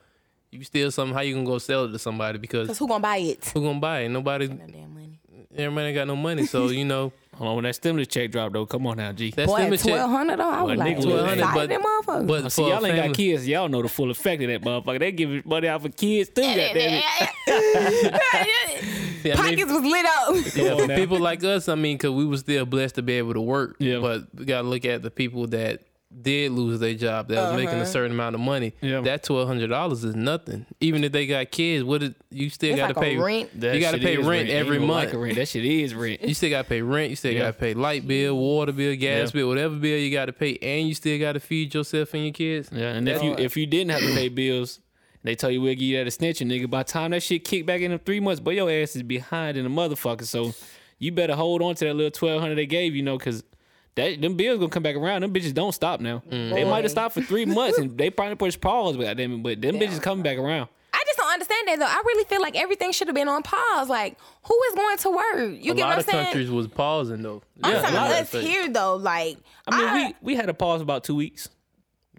You steal something. How you gonna go sell it to somebody? Because Cause who gonna buy it? who gonna buy it? Nobody. No damn money. Everybody ain't got no money. So you know. Hold on, when that stimulus check dropped though, come on now, G. That Boy, stimulus check- twelve hundred though. I was like, nigga, twelve 1200, hundred, but- that. But See, y'all ain't got kids. Y'all know the full effect of that motherfucker. They give money out for kids too. Goddamn it. (laughs) See, I mean, Pockets was lit up. yeah, for people like us, I mean, because we were still blessed to be able to work. Yeah. But we got to look at the people that did lose their job that was making a uh-huh. certain amount of money. Yeah. That twelve hundred dollars is nothing. Even if they got kids, what is, you still got to like a pay rent. That You got to pay is rent every even month. Like rent. That shit is rent. You still got to pay rent. You still Yeah. got to pay light bill, water bill, gas Yeah. bill, whatever bill you got to pay, and you still got to feed yourself and your kids. Yeah, and if you if you didn't have to pay bills, they tell you we'll give you that extension, nigga. By the time that shit kick back in them three months, but your ass is behind in the motherfucker. So you better hold on to that little twelve hundred they gave you, know, because that them bills gonna come back around. Them bitches don't stop now. Mm. They might have stopped for three months and (laughs) they probably push pause, but them, but them bitches coming back around. I just don't understand that though. I really feel like everything should have been on pause. Like, who is going to work? You a get lot what I'm of saying? countries was pausing though. I'm Yeah, talking about us countries. here though. Like, I mean, we we had a pause about two weeks.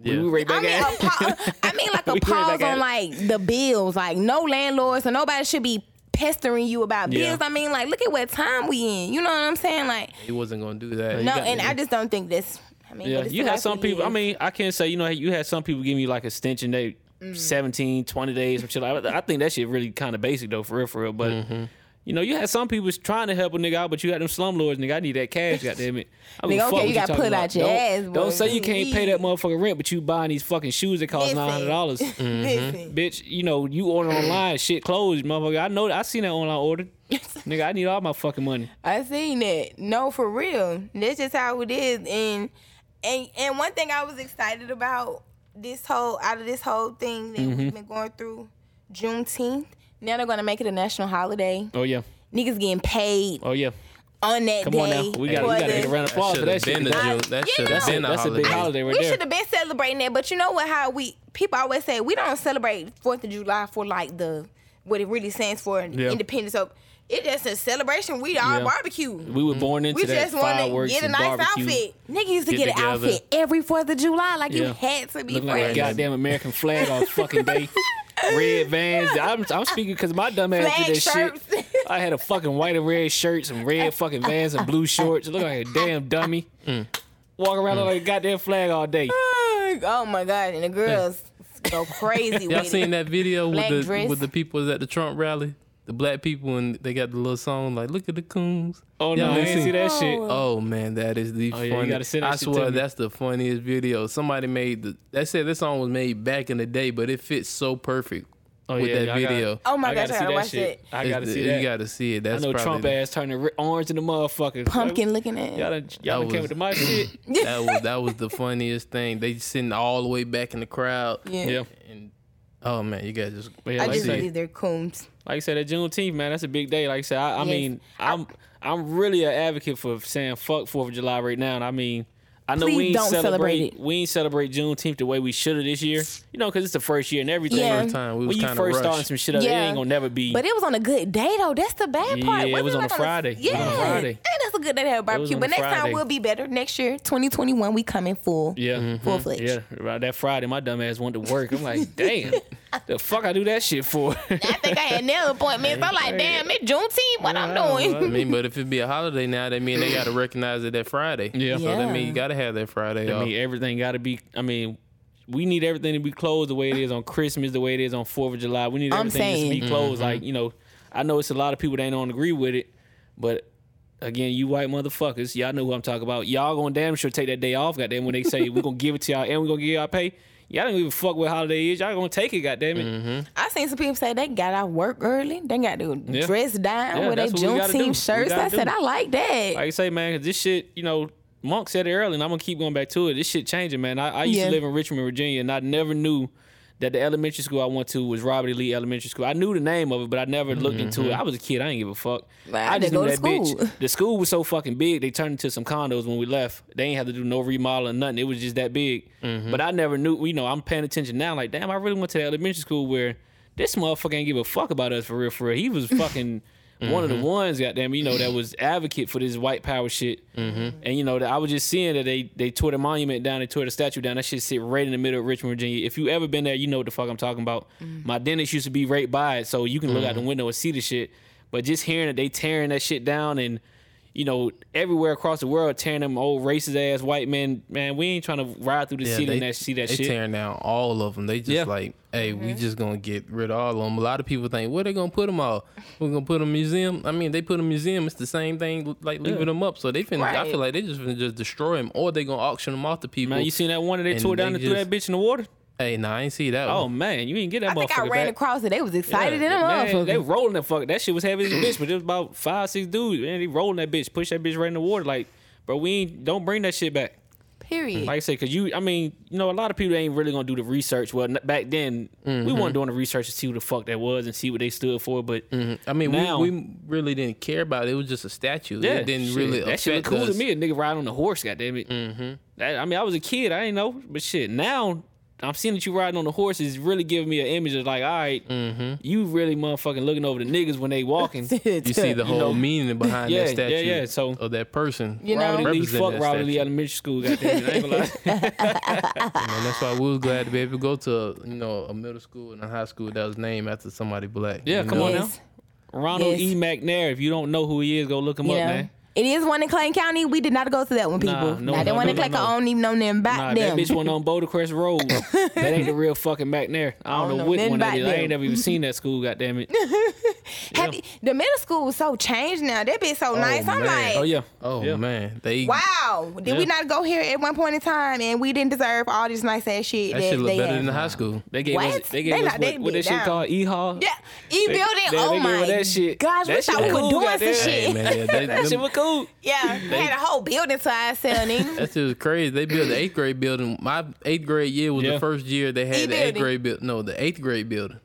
We Yeah. were right I back mean, at a it. pa- I mean, like (laughs) a We right pause on like the bills. Like, no landlords, so nobody should be pestering you about Yeah. bills. I mean, like, look at what time we in. You know what I'm saying? Like, He wasn't gonna do that. no, got- and I just don't think this. I mean, Yeah, you had some we people. I mean, I can't say you know you had some people give me like a extension they Mm. 17, 20 days or shit. I, I think that shit really kind of basic though, for real, for real. But Mm-hmm. You know, you had some people trying to help a nigga out, but you had them slumlords, nigga. I need that cash, (laughs) goddamn it. I give Nigga, okay, you talking put about. out your don't, ass, boy. Don't say you can't pay that Please. motherfucking rent, but you buying these fucking shoes that cost nine hundred dollars. (laughs) Listen. Bitch, you know you order online, shit closed, motherfucker. I know, I seen that online order. (laughs) nigga, I need all my fucking money. I seen that. No, for real. That's just how it is. And and and one thing I was excited about this whole out of this whole thing that Mm-hmm. we've been going through, Juneteenth. Now they're gonna make it a national holiday. Oh yeah. Niggas getting paid Oh yeah. on that Come day. on now. We got for we got to the- make a round of applause for that have shit. been a. That should have been a That's a big holiday. holiday right we there. should have been celebrating that, but you know what? How we people always say we don't celebrate Fourth of July for like the what it really stands for, Yeah. independence. So it's just a celebration. We all Yeah. barbecue. We were born into We that just want to fireworks get a nice barbecue. outfit. Nigga used to Get get, an together. outfit every Fourth of July, like you had to be Looking like a goddamn American flag on fucking day. (laughs) Red vans. I'm, I'm speaking because my dumb ass Flag did that shirts. shit. (laughs) I had a fucking white and red shirt, some red fucking vans and blue shorts. Look like a damn dummy. Mm. Walk around mm. like a goddamn flag all day. oh my god! And the girls go (laughs) crazy Y'all with seen it. that video Black with the dress. with the people at the Trump rally? The black people and they got the little song like "Look at the coons." Oh Y'all no, I ain't ain't see seen- that shit. Oh man, that is the Oh, yeah, you funny. gotta send that I swear that's the funniest video. Somebody made the. They said this song was made back in the day, but it fits so perfect Oh with yeah, that I gotta- video. Oh my I gosh, gotta I see gotta watch shit. that. I gotta It's- see you that. gotta see it. I That's know probably Trump ass turning ri- orange in the motherfuckers. Pumpkin looking at. Y'all done, y'all done That came was- with my (laughs) shit. that was that was the (laughs) funniest thing. They sitting all the way back in the crowd. Yeah. Yeah. And oh man, you guys just But yeah, I like, just I said, believe they're coons. Like I said, that Juneteenth, man, that's a big day. Like I said, I, I Yes. mean, I'm I'm really an advocate for saying fuck Fourth of July right now. And I mean, I know Please we ain't don't celebrate, celebrate it. we ain't celebrate Juneteenth the way we should have this year. You know, because it's the first year and everything. Yeah. first time we was when you kind first starting some shit up, it Yeah. ain't gonna never be. But it was on a good day though. That's the bad part. Yeah, it Wasn't was on like a Friday. It was Yeah, on a Friday. And that's a good day to have a barbecue. But a next time we'll be better. Next year, 2021, we coming full. yeah, Full mm-hmm. fledged. yeah. Right that Friday, my dumb ass went to work. I'm like, (laughs) damn, the fuck I do that shit for? (laughs) I think I had nail appointments. I'm like, damn, it's Juneteenth. What I'm doing? I mean, but if (laughs) it be a holiday now, that mean they got to recognize it that Friday. Yeah. So that Yeah. mean you got to have that Friday I mean, everything got to be. I mean, we need everything to be closed the way it is on Christmas, the way it is on Fourth of July. We need everything to be saying. closed. Mm-hmm. Like you know, I know it's a lot of people that don't agree with it, but again, you white motherfuckers, y'all know who I'm talking about. Y'all gonna damn sure take that day off. Goddamn, when they say we're gonna give it to y'all and we're gonna give y'all pay. Y'all don't even fuck with holiday is. Y'all gonna take it. Goddamn it. Mm-hmm. I seen some people say they got out work early. They got to Yeah. dress down Yeah, with their that's what we gotta do. We Juneteenth shirts. gotta I said, do. I like that. Like I say, man, 'cause this shit, you know, Monk said it early, and I'm gonna keep going back to it. This shit changing, man. I, I used Yeah. to live in Richmond, Virginia, and I never knew that the elementary school I went to was Robert E. Lee Elementary School. I knew the name of it, but I never looked into it. Mm-hmm. I was a kid. I didn't give a fuck. Right, I I just knew that school. bitch. The school was so fucking big. They turned into some condos when we left. They ain't have to do no remodeling, nothing. It was just that big. Mm-hmm. But I never knew. You know, I'm paying attention now. Like, damn, I really went to the elementary school where this motherfucker ain't give a fuck about us for real. For real, he was (laughs) fucking. One of the mm-hmm. ones, goddamn, you know, that was advocate for this white power shit, mm-hmm. and you know, that I was just seeing that they they tore the monument down, they tore the statue down. That shit sit right in the middle of Richmond, Virginia. If you ever been there, you know what the fuck I'm talking about. Mm-hmm. My dentist used to be right by it, so you can look out the window and see the shit. But just hearing that they tearing that shit down and you know, everywhere across the world tearing them old racist ass white men, man, we ain't trying to ride through the Yeah, city they, and that, see that they shit. tearing down all of them. They just Yeah. like, hey, we mhm. just gonna get rid of all of them. A lot of people think, where they gonna put them all? We're gonna put them museum. I mean, they put a museum. It's the same thing, like leaving Yeah. them up. So they finna. I feel like they just finna just destroy them, or they gonna auction them off to people. Man, you seen that one that they tore down they and threw that bitch in the water? Hey, nah, I ain't see that. Oh one. man, you ain't get that I think I ran back. across it. They was excited in them man, motherfuckers. They rolling that fuck. That shit was heavy as a bitch, but it was about five, six dudes. Man, they rolling that bitch, push that bitch right in the water. Like, bro, we ain't don't bring that shit back. Period. Like I say, cause you, I mean, you know, a lot of people ain't really gonna do the research. Well, n- back then, we weren't doing the research to see who the fuck that was and see what they stood for. But I mean, Now- we, we really didn't care about it. It was just a statue. yeah, it didn't shit, really that shit affect cool us. to me. A nigga ride on a horse, goddamn it. Mm-hmm. That, I mean, I was a kid, I didn't know, but shit, now. I'm seeing that you riding on the horse is really giving me an image of like, all right, mm-hmm. you really motherfucking looking over the niggas when they walking. (laughs) You see the whole know- meaning behind (laughs) Yeah, that yeah, statue yeah, so- of that person. You know? Robert. Lee, fuck that Robert Lee. Elementary School, goddamn it. I ain't gonna lie. (laughs) And that's why we was glad to be able to go to you know a middle school and a high school that was named after somebody black. Yeah, come know? on now. Ronald Yes. E. McNair. If you don't know who he is, go look him You up, man. It is one in Clayton County. We did not go to that one, people. Nah, Nah, no, that no, one no, in no, Clayton, no. I don't even know nothing about Nah, them. that bitch went on Bouldercrest Road. (laughs) that ain't the real fucking back there. I don't, don't know know which one that about is. I ain't never even seen that school, goddamn it. (laughs) Have you- the middle school was so changed now. That bitch so oh, nice. I'm like, Oh yeah. Oh Yeah. man, they wow. how? Did we not go here at one point in time and we didn't deserve all this nice ass shit That that, shit look better have? than the high school. They gave What? us. They gave They us not- what, they what be that shit called? E Hall. Yeah, e building. Oh my us that shit. gosh, That wish shit I was was doing some shit. Man, they, (laughs) That shit was cool. Yeah, they had a whole building to ourselves. nigga. That's just crazy. They built the eighth grade building. My eighth grade year was Yeah. the first year they had the eighth E-building. grade build. No, the eighth grade building.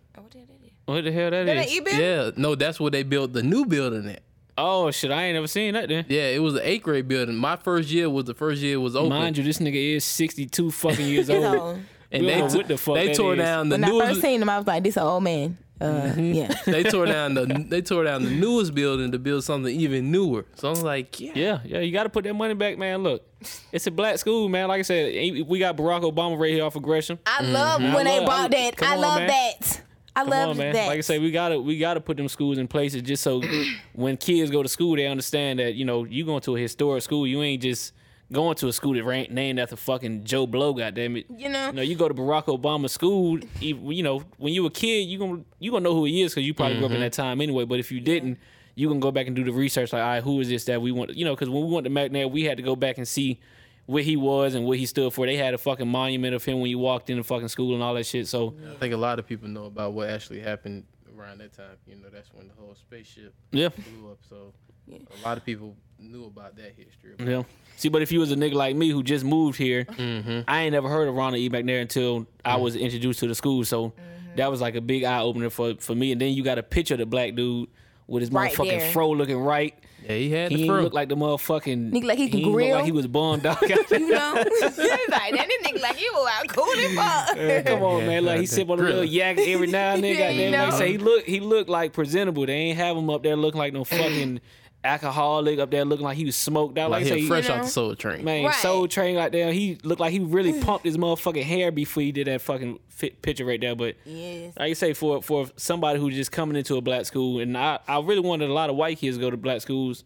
Oh, what the hell that That ain't is? building. Yeah, no, that's where they built the new building at. Oh shit! I ain't never seen that then. Yeah, it was the eighth grade building. My first year was the first year it was open. Mind you, this nigga is sixty two fucking years (laughs) So, old. and we they, don't know t- what the fuck they that tore is. down the when I first newest. seen him, I was like, "This an old man." Uh, Mm-hmm. (laughs) yeah. They tore down the they tore down the newest building to build something even newer. So I'm like, yeah, Yeah, yeah, you got to put that money back, man. Look, it's a black school, man. Like I said, we got Barack Obama right here off of Gresham. I love I when they love- brought that. come I on, love man. that. I love on, man. that. Like I say, we gotta we gotta put them schools in places just so (clears throat) when kids go to school, they understand that you know you going to a historic school. You ain't just going to a school that ain't named after fucking Joe Blow. Goddamn it. You know? You know, you go to Barack Obama school. You, you know, when you were a kid, you gonna you gonna know who he is because you probably grew up in mm-hmm. that time anyway. But if you didn't, you gonna go back and do the research. Like, all right, who is this that we want? You know, because when we went to McNair, we had to go back and see where he was and what he stood for. They had a fucking monument of him when you walked in the fucking school and all that shit. So I think a lot of people know about what actually happened around that time. You know, that's when the whole spaceship yeah. blew up. So a lot of people knew about that history. Yeah. See, but if you was a nigga like me who just moved here, Mm-hmm. I ain't never heard of Ronald E. McNair until I was introduced to the school. So that was like a big eye opener for, for me. And then you got a picture of the black dude with his Right motherfucking there. fro looking right. Yeah, he had He the didn't fro. look like the motherfucking. Nigga like he can didn't look grill. like he was bummed (laughs) out. you know, (laughs) It's like that nigga like you out cool as fuck. Come on, man. Like he sip on a little yak every now and then. Yeah, (laughs) you Goddamn, like I know. say, he look he looked like presentable. They ain't have him up there looking like no fucking (clears throat) alcoholic up there looking like he was smoked out. like Like, I he he- fresh You off the Soul Train. Man, Right. Soul Train like there, he looked like he really (sighs) pumped his motherfucking hair before he did that fucking fit picture right there. But Yes. like I say, for for somebody who's just coming into a black school, and I, I really wanted a lot of white kids to go to black schools,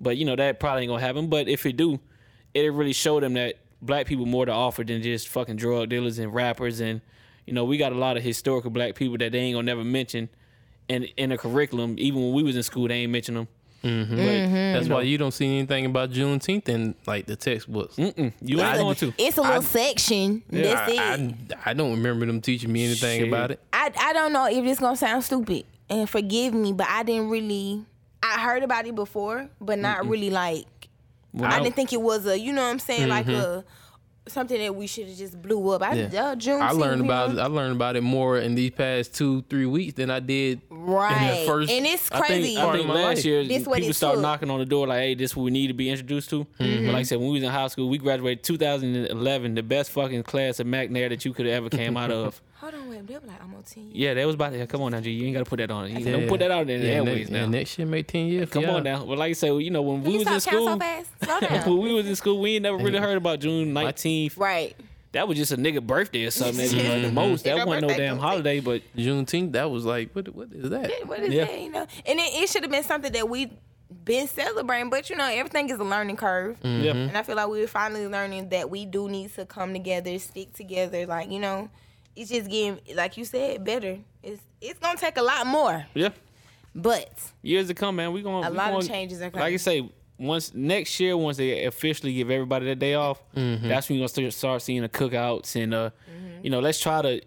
but you know that probably ain't gonna happen. But if it do, it'll really show them that black people more to offer than just fucking drug dealers and rappers, and you know we got a lot of historical black people that they ain't gonna never mention in in the curriculum. Even when we was in school, they ain't mention them. Mm-hmm. But That's why you don't see anything about Juneteenth in like the textbooks. mm-mm, you ain't going to. It's a little section. That's it. I, I, I don't remember them teaching me anything Shit. about it. I I don't know if this gonna sound stupid and forgive me, but I didn't really. I heard about it before, but not really like. I didn't think it was a, you know what I'm saying, like a something that we should have just blew up. I Yeah. uh, June. I learned about it. I learned about it more in these past two, three weeks than I did right, first- and it's I crazy. think, I think last life. year This people it started knocking on the door like, "Hey, this what we need to be introduced to." Mm-hmm. But like I said, when we was in high school, we graduated 2011, the best fucking class of McNair that you could have ever came out of. (laughs) Hold on, wait, they were like almost ten years. Yeah, that was about to. Come on now, G, you ain't gotta put that on. You don't put that out in the Yeah, airways next, now. yeah, next year make ten years. Come y'all. on now. Well, like I said, you know, when Can we you was in stop counting school, so fast? Slow (laughs) down. when we was in school, we ain't never really heard about June 19th. right. That was just a nigga birthday or something. That, you know, Mm-hmm. the most. That wasn't no damn birthday. holiday, but Juneteenth, that was like, what? What is that? What is Yeah. that? You know, and it, it should have been something that we been celebrating, but you know, everything is a learning curve. yeah. And I feel like we're finally learning that we do need to come together, stick together. Like you know, it's just getting, like you said, better. It's it's gonna take a lot more, Yeah. but years to come, man. We gonna A we lot of gonna- changes are coming. Like coming. I say, once next year, once they officially give everybody that day off, that's when you're gonna start, start seeing the cookouts and uh, Mm-hmm. you know, let's try to,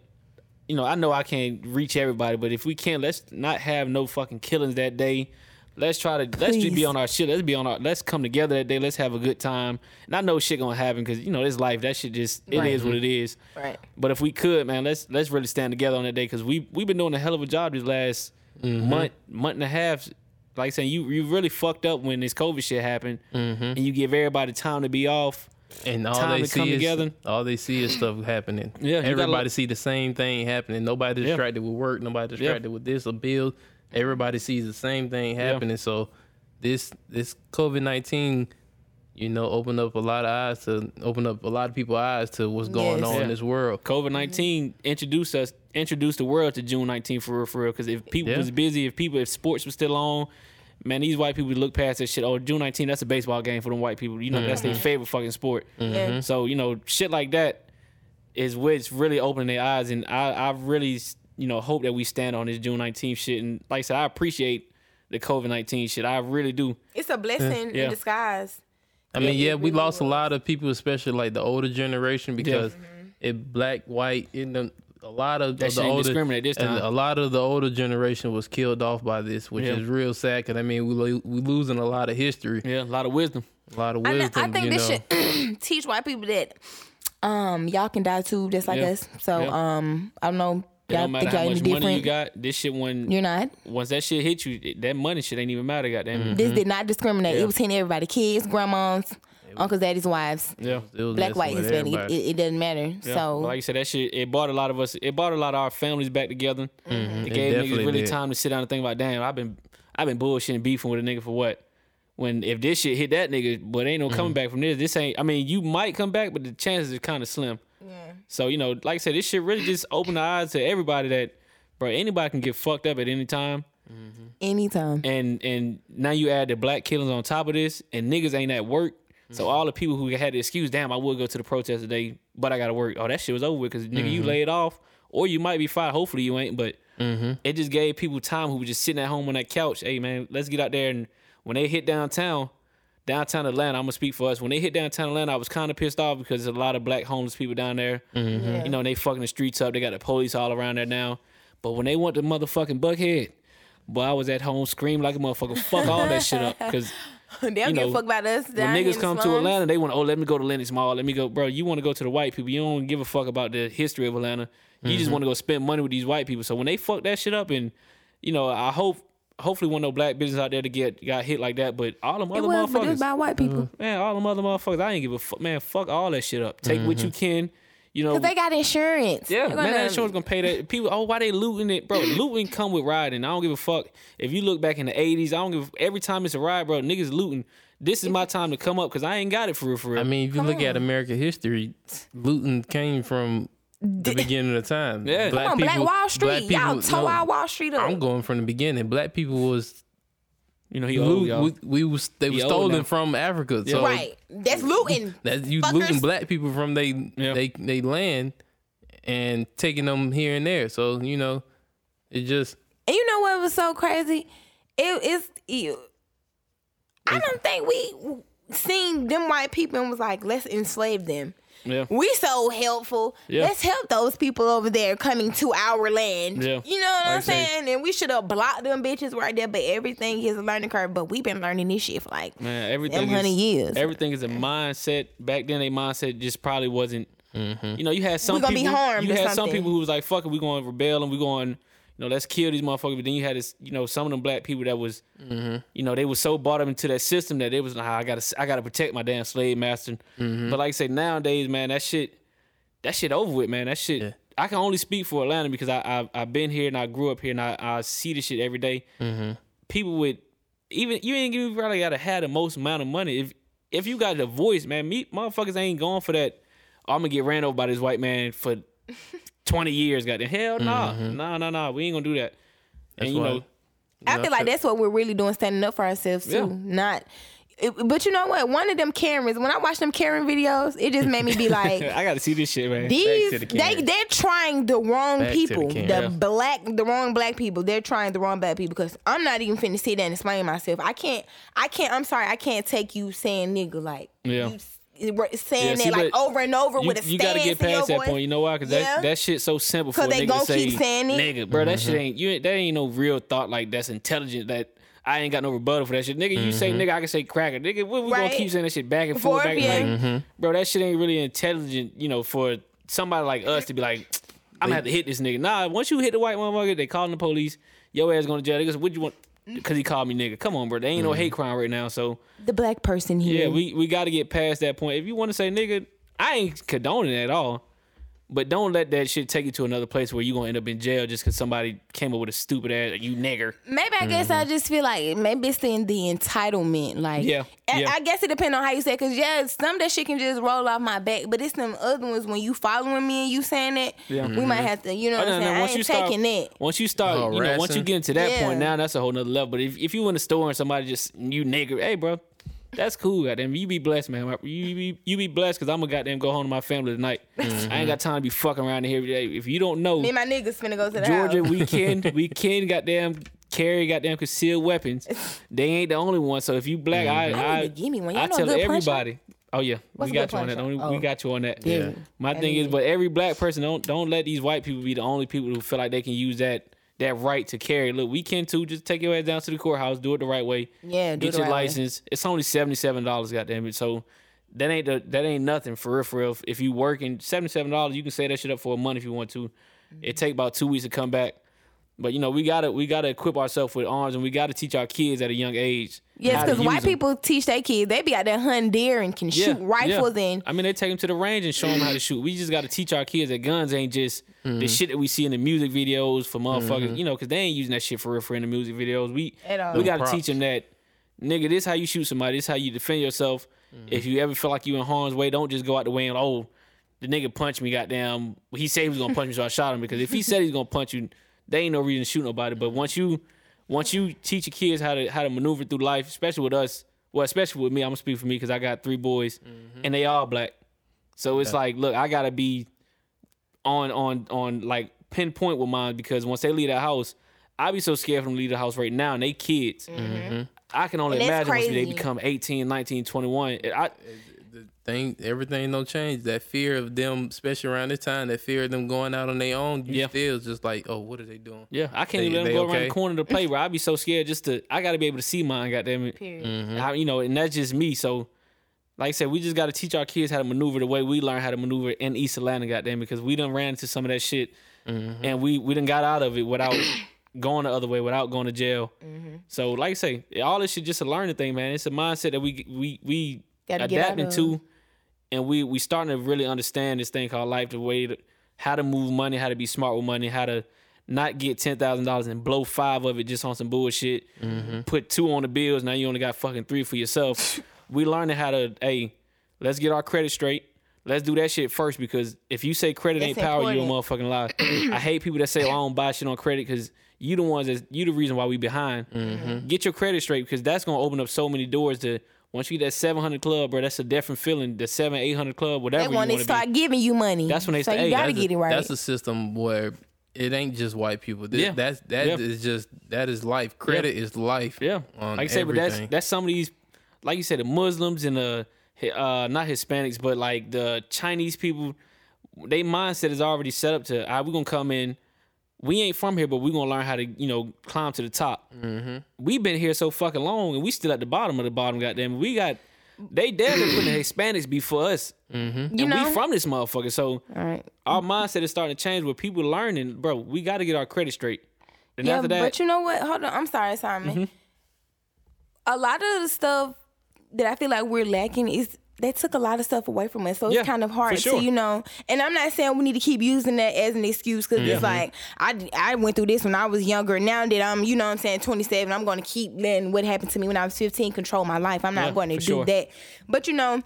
you know, I know I can't reach everybody, but if we can, let's not have no fucking killings that day. Let's try to let's just be on our shit. Let's be on our. Let's come together that day. Let's have a good time. And I know shit gonna happen because you know this life. That shit just it is Right. what it is. right. But if we could, man, let's let's really stand together on that day because we we've been doing a hell of a job these last mm-hmm. month month and a half. Like saying you you really fucked up when this COVID shit happened, mm-hmm. and you give everybody time to be off. And all Time they to come see is together. all they see is stuff happening. Yeah, everybody look- see the same thing happening. Nobody Yeah. distracted with work. Nobody distracted with this or bills. Everybody sees the same thing happening. So this this COVID nineteen, you know, opened up a lot of eyes to open up a lot of people's eyes to what's going Yes. on Yeah. in this world. COVID 19 mm-hmm. introduced us introduced the world to June 19th for real for real. Because if people Yeah. was busy, if people if sports was still on. Man, these white people look past that shit. Oh, June 19th, that's a baseball game for them white people. You know, that's their mm-hmm. favorite fucking sport. Mm-hmm. Yeah. So you know, shit like that is what's really opening their eyes, and I, I really, you know, hope that we stand on this June nineteenth shit. And like I said, I appreciate the COVID nineteen shit. I really do. It's a blessing Yeah. in disguise. I mean, Yeah, yeah, we lost a lot of people, especially like the older generation, because it black, white, in the a lot of, That of the older discriminate this and time. a lot of the older generation was killed off by this, which Yeah. is real sad. Because I mean, we lo- we losing a lot of history, Yeah, a lot of wisdom. a lot of I, wisdom. I think you this know. should (clears throat) teach white people that um y'all can die too, just like Yeah. us. So Yeah. um I don't know. It Y'all don't matter think how y'all much money you got. This shit when You're not. once that shit hit you, that money shit ain't even matter. Goddamn. This did not discriminate. Mm-hmm. Yeah. It was hitting everybody: kids, grandmas, uncles, daddies, wives, Yeah. It was black, white, Hispanic. It, it, it doesn't matter. Yeah. So But like you said, that shit it brought a lot of us. It brought a lot of our families back together. It gave niggas really did. time to sit down and think about. Damn, I've been I've been bullshitting beefing with a nigga for what? When if this shit hit that nigga, but ain't no coming back from this. This ain't. I mean, you might come back, but the chances are kind of slim. Yeah. So you know, like I said, this shit really just opened the eyes to everybody that, bro, anybody can get fucked up at any time. Mm-hmm. anytime. and and now you add the black killings on top of this, and niggas ain't at work. So mm-hmm. all the people who had the excuse, damn, I would go to the protest today, but I gotta work. Oh, that shit was over with because nigga, you mm-hmm. laid off, or you might be fired. Hopefully you ain't, but it just gave people time who were just sitting at home on that couch. Hey man, let's get out there and when they hit downtown, downtown Atlanta, I'm gonna speak for us. When they hit downtown Atlanta, I was kind of pissed off because there's a lot of black homeless people down there. You know, and they fucking the streets up. They got the police all around there now. But when they went to motherfucking Buckhead, boy, I was at home screaming like a motherfucker. Fuck all that shit up. Because (laughs) they don't you give know, a fuck about us. when down here in niggas the come to. Atlanta, they want, oh, let me go to Lenox Mall. Let me go, bro. You want to go to the white people. You don't give a fuck about the history of Atlanta. You Mm-hmm. just want to go spend money with these white people. So when they fuck that shit up, and you know, I hope, hopefully, one no black business out there to get got hit like that. But all them other it other was, but it motherfuckers, was by white people. Mm. man, all them other motherfuckers, I ain't give a fuck, man. Fuck all that shit up. Take what you mm-hmm. can. You know, Cause they got insurance. yeah, They're man, gonna- that insurance gonna pay that. People, oh, why they looting it, bro? looting come with riding. I don't give a fuck. If you look back in the '80s, I don't give. Every time it's a ride, bro, niggas looting. This is my time to come up because I ain't got it for real, for real. I mean, if you look at American history, looting came from the beginning of the time. Yeah. Come on, Black Wall Street. Y'all toe no, our Wall Street up. I'm going from the beginning. Black people was you know he loot, y'all. we, we was they He was stolen from Africa. So right. That's looting. that you Fuckers. looting black people from they Yeah. they they land and taking them here and there. So you know, it just And you know what was so crazy? It is you. I don't think we seen them white people and was like, let's enslave them. Yeah. We so helpful. Yeah. Let's help those people over there coming to our land. Yeah. You know what Like I I'm say- saying? And we should have blocked them bitches right there. But everything is a learning curve. But we've been learning this shit for like Man, everything them hundred is, years. Everything is a mindset. Back then, a mindset just probably wasn't. Mm-hmm. You know, you had some We gonna be people. harmed you or had some people who was like, "Fuck it, we going to rebel and we going, you know, let's kill these motherfuckers." But then you had this, you know, some of them black people that was, mm-hmm. you know, they was so bought up into that system that it was like, ah, I gotta, I gotta protect my damn slave master. Mm-hmm. But like I say, nowadays, man, that shit, that shit over with, man. That shit. Yeah. I can only speak for Atlanta because I, I I've been here and I grew up here and I, I see this shit every day. Mm-hmm. People with even you ain't even probably gotta have the most amount of money. If if you got the voice, man, me motherfuckers ain't going for that. Oh, I'm gonna get ran over by this white man for 20 years. Goddamn, hell nah, mm-hmm. nah, nah, nah. We ain't gonna do that. That's and you why- know, I feel like that's what we're really doing, standing up for ourselves too. Yeah. Not, it, but you know what? One of them Karens. When I watch them Karen videos, it just made me be (laughs) like, I gotta see this shit, man. these the they they're trying the wrong Back to the people, the, black, the wrong black people. They're trying the wrong black people because I'm not even finna sit there and explain myself. I can't. I can't. I'm sorry. I can't take you saying nigga like Yeah. you s- saying Yeah, see, that like over and over you, with a you stance gotta get past that voice. point. You know why? Because Yeah. that that shit's so simple for a 'Cause they nigga gon' to say, keep saying it. nigga, bro. That Mm-hmm. shit ain't you. Ain't, That ain't no real thought like that's intelligent. That I ain't got no rebuttal for that shit, nigga. You say Mm-hmm. nigga, I can say cracker, nigga. What we Right. gonna keep saying that shit back and forth, Forth, back and yeah. forth, Mm-hmm. bro? That shit ain't really intelligent. You know, for somebody like us to be like, I'm gonna have to hit this nigga. Nah, once you hit the white motherfucker, they calling the police. Your ass going to jail. They go, what you want? Because he called me nigga. Come on, bro. There ain't no Mm-hmm. hate crime right now, so. The black person here. Yeah, we, we got to get past that point. If you want to say nigga, I ain't condoning it at all. But don't let that shit take you to another place where you're gonna end up in jail just because somebody came up with a stupid ass you nigger. Maybe I guess I mm-hmm. just feel like maybe it's in the entitlement. Like, Yeah, I, yeah. I guess it depends on how you say. it, Cause yeah, some of that shit can just roll off my back, but it's them other ones when you following me and you saying it. Yeah. we might mm-hmm. have to, you know, Oh, what I'm no, saying. I once ain't you start- taking that. Once you start, Oh, you know, once you get into that Yeah. point, now that's a whole nother level. But if, if you in the store and somebody just you nigger, hey bro, that's cool. Goddamn, you be blessed, man. You be you be blessed because I'm gonna goddamn go home to my family tonight. Mm-hmm. I ain't got time to be fucking around here every day. If you don't know, Me and my niggas finna go to the Georgia, house. we can (laughs) we can goddamn carry goddamn concealed weapons. they ain't the only one. So if you black, mm-hmm. I Y'all I, need to give me one. I tell everybody. Oh yeah, What's we got you on that. punch We Oh. got you on that. Yeah. My I thing need is, but every black person don't don't let these white people be the only people who feel like they can use that that right to carry. Look, we can too. Just take your ass down to the courthouse, do it the right way. Yeah, do get your right way. license. It's only seventy seven dollars. Goddamn it. So that ain't the, that ain't nothing for real. For real. If you working seventy seven dollars, you can say that shit up for a month if you want to. Mm-hmm. It take about two weeks to come back. But you know we gotta we gotta equip ourselves with arms and we gotta teach our kids at a young age. Yes, because white them. people teach their kids. They be out there hunting deer and can shoot rifles and I mean, they take them to the range and show them how to shoot. We just got to teach our kids that guns ain't just the mm-hmm. shit that we see in the music videos for motherfuckers. Mm-hmm. You know, because they ain't using that shit for real for in the music videos. We At all. we got to Props. teach them that, nigga. This how you shoot somebody. This how you defend yourself. Mm-hmm. If you ever feel like you in harm's way, don't just go out the way and oh, the nigga punched me. Goddamn, he said he was gonna punch me, so I shot him. Because if he said he's gonna punch you, they ain't no reason to shoot nobody. But once you once you teach your kids how to how to maneuver through life, especially with us, well, especially with me, I'm gonna speak for me because I got three boys mm-hmm. and they all black. So it's like, look, I gotta be on on on like pinpoint with mine because once they leave the house, I be so scared for them to leave the house right now and they kids. Mm-hmm. I can only And that's imagine once they become 18, 19, 21. I, thing everything don't change. That fear of them, especially around this time, that fear of them going out on their own, you Yeah. still just like, oh, what are they doing? yeah, I can't They- even let them they go around the corner to (laughs) play, bro. I'd be so scared just to. I gotta be able to see mine. Goddamn it. period. Mm-hmm. I, you know, and that's just me. So, like I said, we just got to teach our kids how to maneuver the way we learn how to maneuver in East Atlanta, goddamn, because we done ran into some of that shit, mm-hmm. and we we done got out of it without (coughs) going the other way, without going to jail. Mm-hmm. So, like I say, all this shit just a learning thing, man. It's a mindset that we we we Gotta get out adapting of. to, and we we starting to really understand this thing called life, the way to, how to move money, how to be smart with money, how to not get ten thousand dollars and blow five of it just on some bullshit. Mm-hmm. Put two on the bills. Now you only got fucking three for yourself. (laughs) we learning how to hey, let's get our credit straight. Let's do that shit first because if you say credit That's ain't power, you a motherfucking lie. (clears throat) I hate people that say, "Oh, I don't buy shit on credit" because you the ones that you the reason why we behind. Mm-hmm. Get your credit straight because that's gonna open up so many doors to. Once you get that seven hundred club, bro, that's a different feeling. The seven, eight hundred club, whatever They you want want to to be. start giving you money. That's when they so say, you hey, gotta that's get it right. That's a system where it ain't just white people. This, Yeah. That's that Yeah. is just that is life. Credit is life. Yeah, On like I said, but that's that's some of these, like you said, the Muslims and the uh, not Hispanics, but like the Chinese people. They mindset is already set up to. All right, we're gonna come in. We ain't from here, but we're gonna learn how to, you know, climb to the top. Mm-hmm. We've been here so fucking long, and we still at the bottom of the bottom. Goddamn, we got. They damn near putting the Hispanics before us, mm-hmm. You and know? we from this motherfucker. So All right. our mindset is starting to change. Where people learning, bro, we got to get our credit straight. And Yeah, after that, but you know what? Hold on. I'm sorry, Simon. Mm-hmm. A lot of the stuff that I feel like we're lacking is they took a lot of stuff away from us, so it's Yeah, kind of hard sure. to, you know. And I'm not saying we need to keep using that as an excuse because it's like I, I went through this when I was younger. Now that I'm, you know, what I'm saying 27, I'm going to keep letting what happened to me when I was 15 control my life. I'm not Yeah, going to do sure. that. But you know,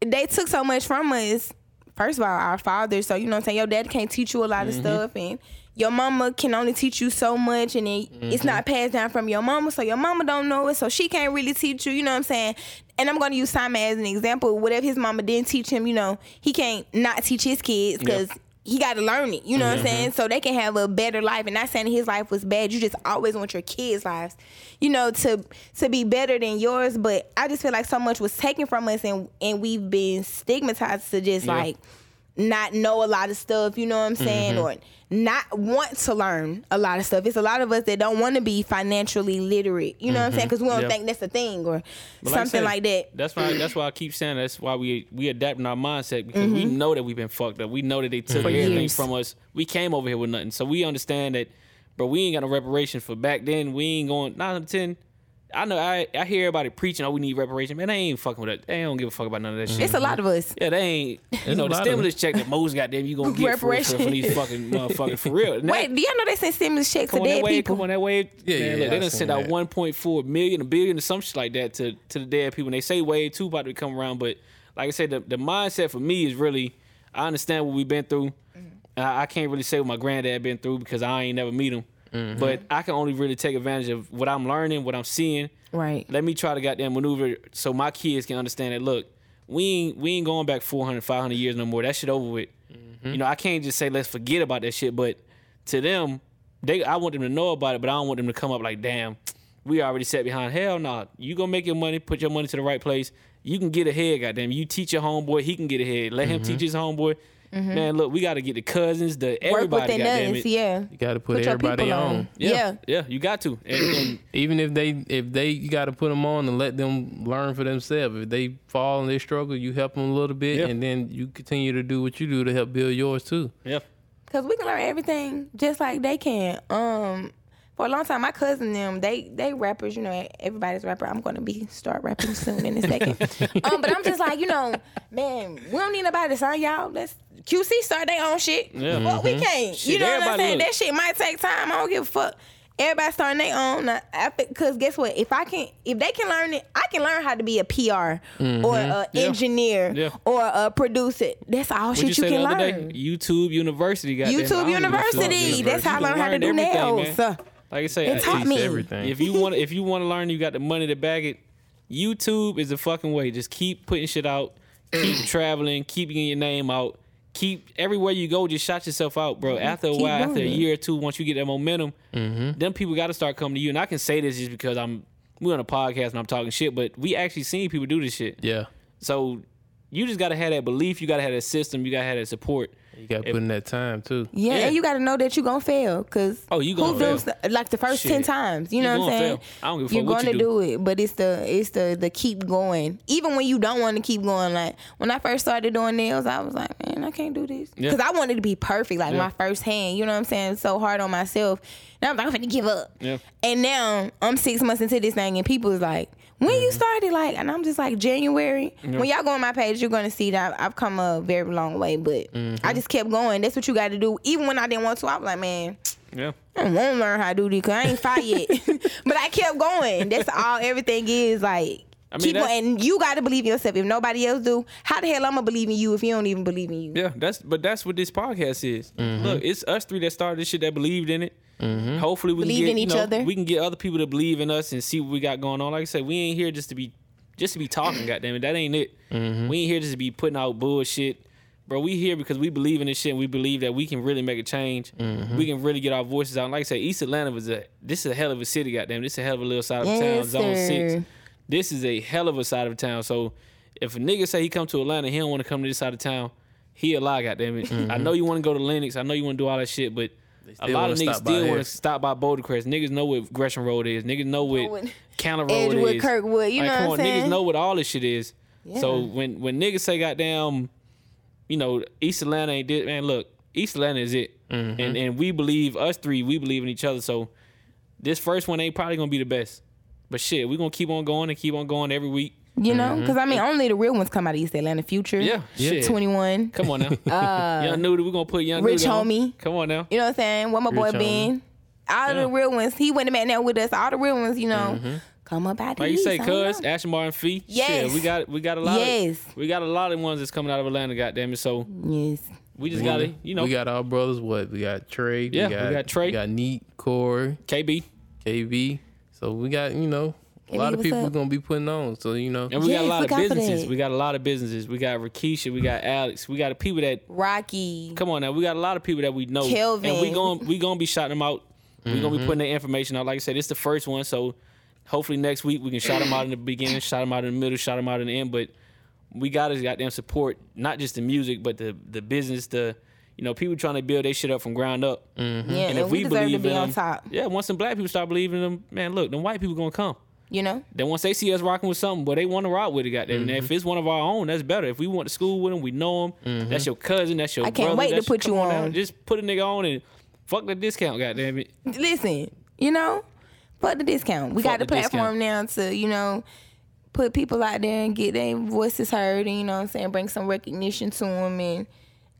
they took so much from us. First of all, our fathers. So you know what I'm saying? Your dad can't teach you a lot of Mm-hmm. stuff and your mama can only teach you so much and then it's Mm-hmm. not passed down from your mama, so your mama don't know it, so she can't really teach you, you know what I'm saying? And I'm gonna use Simon as an example. Whatever his mama didn't teach him, you know, he can't not teach his kids because he got to learn it. You know what Mm-hmm. I'm saying? So they can have a better life. And not saying his life was bad. You just always want your kids' lives, you know, to to be better than yours. But I just feel like so much was taken from us, and and we've been stigmatized to just like not know a lot of stuff. You know what I'm saying? Mm-hmm. Or not want to learn a lot of stuff. It's a lot of us that don't want to be financially literate. You know what I'm saying? Because we don't Mm-hmm. Think that's a thing or But like something said, like that. That's why. That's why I keep saying that's why we we adapting our mindset because we know that we've been fucked up. We know that they took everything Mm-hmm. from us. We came over here with nothing, so we understand that. But we ain't got no reparations for back then. We ain't going nine out of ten. I know. I I hear everybody preaching. Oh, we need reparation. Man, they ain't fucking with that. They don't give a fuck about none of that mm-hmm. shit. It's a lot of us. Yeah, they ain't. You know, the stimulus check that most goddamn you gonna get for, for, for these fucking motherfuckers for real. And that- Wait, do y'all know they send stimulus checks to Come that dead wave, people? come on that wave. Yeah, Man, yeah, look, I they done seen sent out 1.4 million, a billion, or some shit like that to to the dead people. And they say wave two about to come around, but like I said, the, the mindset for me is really, I understand what we've been through. Mm-hmm. I, I can't really say what my granddad been through because I ain't never meet him. Mm-hmm. But I can only really take advantage of what I'm learning, what I'm seeing. Right. Let me try to goddamn maneuver so my kids can understand that. Look, we ain't we ain't going back 400, 500 years no more. That shit over with. Mm-hmm. You know, I can't just say let's forget about that shit. But to them, they I want them to know about it, but I don't want them to come up like, damn, we already set behind. Hell no. You gonna make your money, put your money to the right place. You can get ahead, goddamn. You teach your homeboy, he can get ahead. Let him mm-hmm. teach his homeboy. Man, look, we gotta get the cousins, the Mm-hmm. Work everybody, within goddamn us, it. yeah. You got to put, Put everybody on. on. Yeah, Yeah. yeah, you got to. And, and (clears throat) Even if they if they you got to put them on and let them learn for themselves. If they fall and they struggle, you help them a little bit, Yeah. and then you continue to do what you do to help build yours too. yeah, Cause we can learn everything just like they can. Um, for a long time, my cousin them they they rappers. You know, everybody's rapper. I'm gonna be start rapping soon in a second. (laughs) um, but I'm just like, you know, man, we don't need nobody to sign y'all. Let's QC start their own shit. Yeah. Well, we can't. Shit, you know what I'm saying? look. That shit might take time. I don't give a fuck. Everybody starting their own. Now, after, Cause guess what? If I can, if they can learn it, I can learn how to be a PR or an Yeah. engineer Yeah. or a producer. That's all what shit you you, can learn. day? YouTube University, goddamn. I YouTube don't give a fuck. University. That's how I You learned how to do everything, nails. man. Like I say, It I- taught me. everything. if you want if you want to learn, you got the money to bag it. YouTube is the fucking way. Just keep putting shit out, keep (clears throat) traveling, keep getting your name out, keep everywhere you go. Just shot yourself out, bro. After a Keep while, after a year or two, once you get that momentum, mm-hmm. then people got to start coming to you. And I can say this just because I'm we're on a podcast and I'm talking shit, but we actually seen people do this shit. Yeah, So you just got to have that belief. You got to have that system. You got to have that support. you got to put in that time too. yeah, Yeah. and you got to know that you're gonna fail, cause Oh, you gonna feels fail. like the first Shit. ten times? You You know what I'm gonna saying? fail. I don't give a You're fuck what gonna you do. it, but it's the it's the the keep going. Even when you don't want to keep going. Like when I first started doing nails, I was like, man, I can't do this, Yeah. cause I wanted to be perfect, like Yeah. my first hand. You know what I'm saying? So hard on myself. Now I'm like, I'm gonna give up. Yeah. And now I'm six months into this thing, and people is like, when Mm-hmm. you started, like, and I'm just like January. When y'all go on my page, you're gonna see that I've come a very long way. But Mm-hmm. I just kept going. That's what you got to do. Even when I didn't want to, I was like, man, Yeah. I to learn how to do this because I ain't fired yet. (laughs) (laughs) but I kept going. That's all. Everything is like. I mean, keep that's- going, and you got to believe in yourself. If nobody else do, how the hell I'm gonna believe in you if you don't even believe in you? Yeah, that's but that's what this podcast is. Mm-hmm. Look, it's us three that started this shit that believed in it. Mm-hmm. Hopefully, we Believe can get, in you each know, other. We can get other people to believe in us and see what we got going on. Like I said, we ain't here just to be just to be talking. (clears throat) goddamn it, that ain't it. Mm-hmm. We ain't here just to be putting out bullshit, bro. We here because we believe in this shit. and We believe that we can really make a change. We can really get our voices out. And like I said, East Atlanta was a this is a hell of a city. Goddamn, this is a hell of a little side of town. Yes, Zone six. Sir. This is a hell of a side of town. So if a nigga say he come to Atlanta, he don't want to come to this side of town. He a lie, goddamn it. I know you want to go to Lenox. I know you want to do all that shit, but a lot of niggas stop still want to stop by Bouldercrest. Niggas know what Gresham Road is. Niggas know what what Candler Road Edgewood, is. Kirkwood, you Like, know what I'm saying? Niggas know what all this shit is. So when when niggas say goddamn, you know, East Atlanta ain't did man. Look, East Atlanta is it, Mm-hmm. and and we believe us three. We believe in each other. So this first one ain't probably gonna be the best, but shit, we gonna keep on going and keep on going every week. You know, because I mean, only the real ones come out of East Atlanta. Future, Yeah, shit. 21. Come on now, (laughs) young Nudy, we gonna put young Uh, Rich Nudy on. Homie. Come on now. You know what I'm saying? What my boy Rich Ben. All of Yeah. the real ones. He went to met now with us. All the real ones, you know, come up out Like you these. say, I don't cuz know. Ashton Martin Fee. Yes. Shit, we got we got a lot. Yes. Of, we got a lot of ones that's coming out of Atlanta. Goddamn it. So Yes. we just gotta, you know, we got our brothers. What we got? Trey. Yeah, we got Trey. We got Neat, Corey, KB, KV. So we got you know a lot of people up? gonna be putting on. So you know and we got a lot of look businesses. We got a lot of businesses. We got Rakisha. We got Alex. We got the people that Rocky. come on now. We got a lot of people that we know. Kelvin. And we going we gonna be shouting them out. We gonna be mm-hmm. putting their information out. Like I said, it's the first one, so hopefully next week we can shout them out in the beginning, shout them out in the middle, shout them out in the end. But we gotta goddamn support not just the music, but the the business, the you know people trying to build their shit up from ground up. Yeah, And and, if we, we, deserve to believe be in on them, top. yeah, once some black people start believing in them, man, look, them white people gonna come. You know? Then once they see us rocking with something, but they want to rock with it, goddamn. And Mm-hmm. if it's one of our own, that's better. If we went to school with them, we know them. That's your cousin. That's your I can't brother, wait to that's- put you now. on. Just put a nigga on and fuck the discount, goddamn it. Listen, you know, fuck the discount. We Fuck got the the platform now to, you know, put people out there and get their voices heard and, you know what I'm saying, bring some recognition to them. And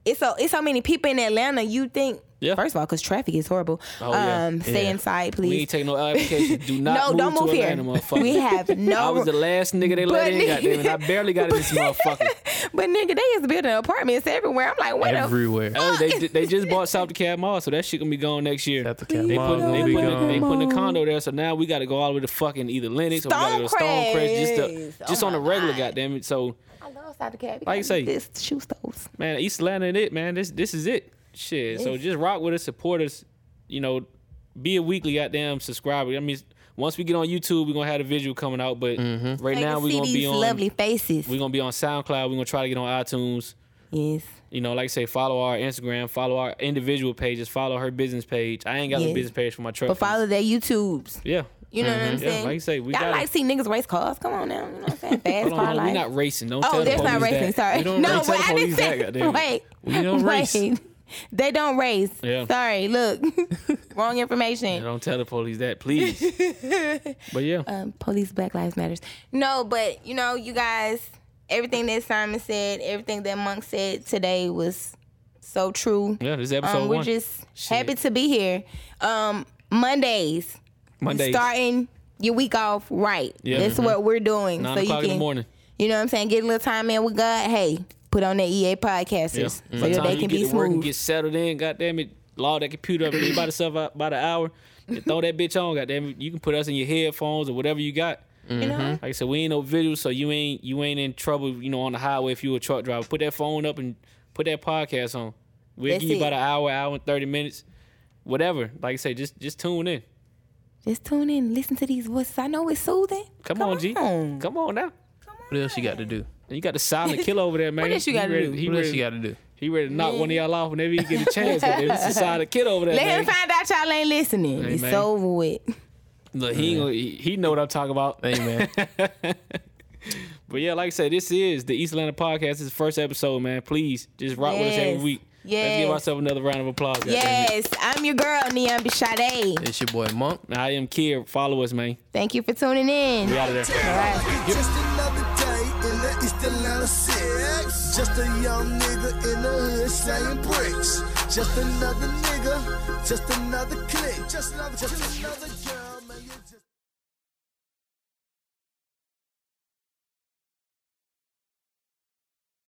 it's so, it's so many people in Atlanta, you think, Yeah. first of all, because traffic is horrible. Oh, yeah. um, Stay Yeah. inside, please. We please. ain't taking no application. Do (laughs) not no, move don't to move here. Atlanta. (laughs) We have no. I was the last nigga they let in, goddamn it. I barely got in this (laughs) motherfucker. but nigga, they is building apartments everywhere. I'm like, what the everywhere. Oh, they they just bought South DeKalb Mall, so that shit gonna be gone next year. South DeKalb They Mall put they put gone. they putting a condo there, so now we got to go all the way to fucking either Lenox or we got to go to Stonecrest just to, just Oh on the my regular, God. goddamn it. So I love South DeKalb. Like you say- this shoe stores. man, East Atlanta and it, man. This this is it. Shit. So just rock with us, support us. You know, be a weekly goddamn subscriber. I mean, once we get on YouTube, we're gonna have a visual coming out. But mm-hmm. right I now, we're gonna be on. lovely faces. We're gonna be on SoundCloud. We're gonna try to get on iTunes. yes. You know, like I say, follow our Instagram, follow our individual pages, follow her business page. I ain't got Yes. the business page for my truck. But follow their YouTubes. Yeah. You know what I'm Yeah, saying? like I say, we gotta- like see niggas race cars. Come on now. You know what I'm saying? (laughs) Fast car on, life. we're not racing. Don't Oh, tell the not racing. that. Sorry. No, but I didn't say. Wait. We don't race. Wait. (laughs) They don't race. Yeah. Sorry. Look. (laughs) Wrong information. Don't tell the police that, please. but yeah, um, police Black Lives Matters. No, but you know, you guys, everything that Simon said, everything that Monk said today was so true. yeah, this is episode Um, we're one. just Shit. happy to be here. Um, Mondays, Mondays. starting your week off right. Yeah. That's Mhm. what we're doing. Nine so you can, in the morning. You know what I'm saying? Get a little time in with God. Hey, put on that EA podcasters Yeah. so By your the time day you can be to work and smooth. get settled in, goddamn it, log that computer up, by itself out about an hour. and throw that bitch on, goddamn it. You can put us in your headphones or whatever you got. You know? Like I said, we ain't no visual, so you ain't you ain't in trouble, you know, on the highway if you a truck driver. Put that phone up and put that podcast on. We'll That's give you it. about an hour, hour and thirty minutes, whatever. Like I say, just just tune in. Just tune in, listen to these voices. I know it's soothing. Come, on, G. on. Come on now. What else you got to do? You got the silent killer over there, (laughs) man. else you gotta do? He What else ready, you got to do? he ready to knock one of y'all off whenever he get a chance. goddamn. This a (laughs) silent kid over there, Let man. him find out y'all ain't listening. Hey, it's man. over with. Look, he, ain't gonna, he he know what I'm talking about. Hey man, (laughs) But yeah, like I said, this is the East Atlanta podcast. This is the first episode, man. Please just rock with us every Yes. week. Let's give ourselves another round of applause. goddamn. Yes, I'm your girl, Niambi Sade. it's your boy Monk. I am Kid. Follow us, man. Thank you for tuning in. We out of there. All right. Just another day in the East Atlanta six. Just a young nigga in the hood slaying bricks. Just another nigga, just another click. Just another, just another girl.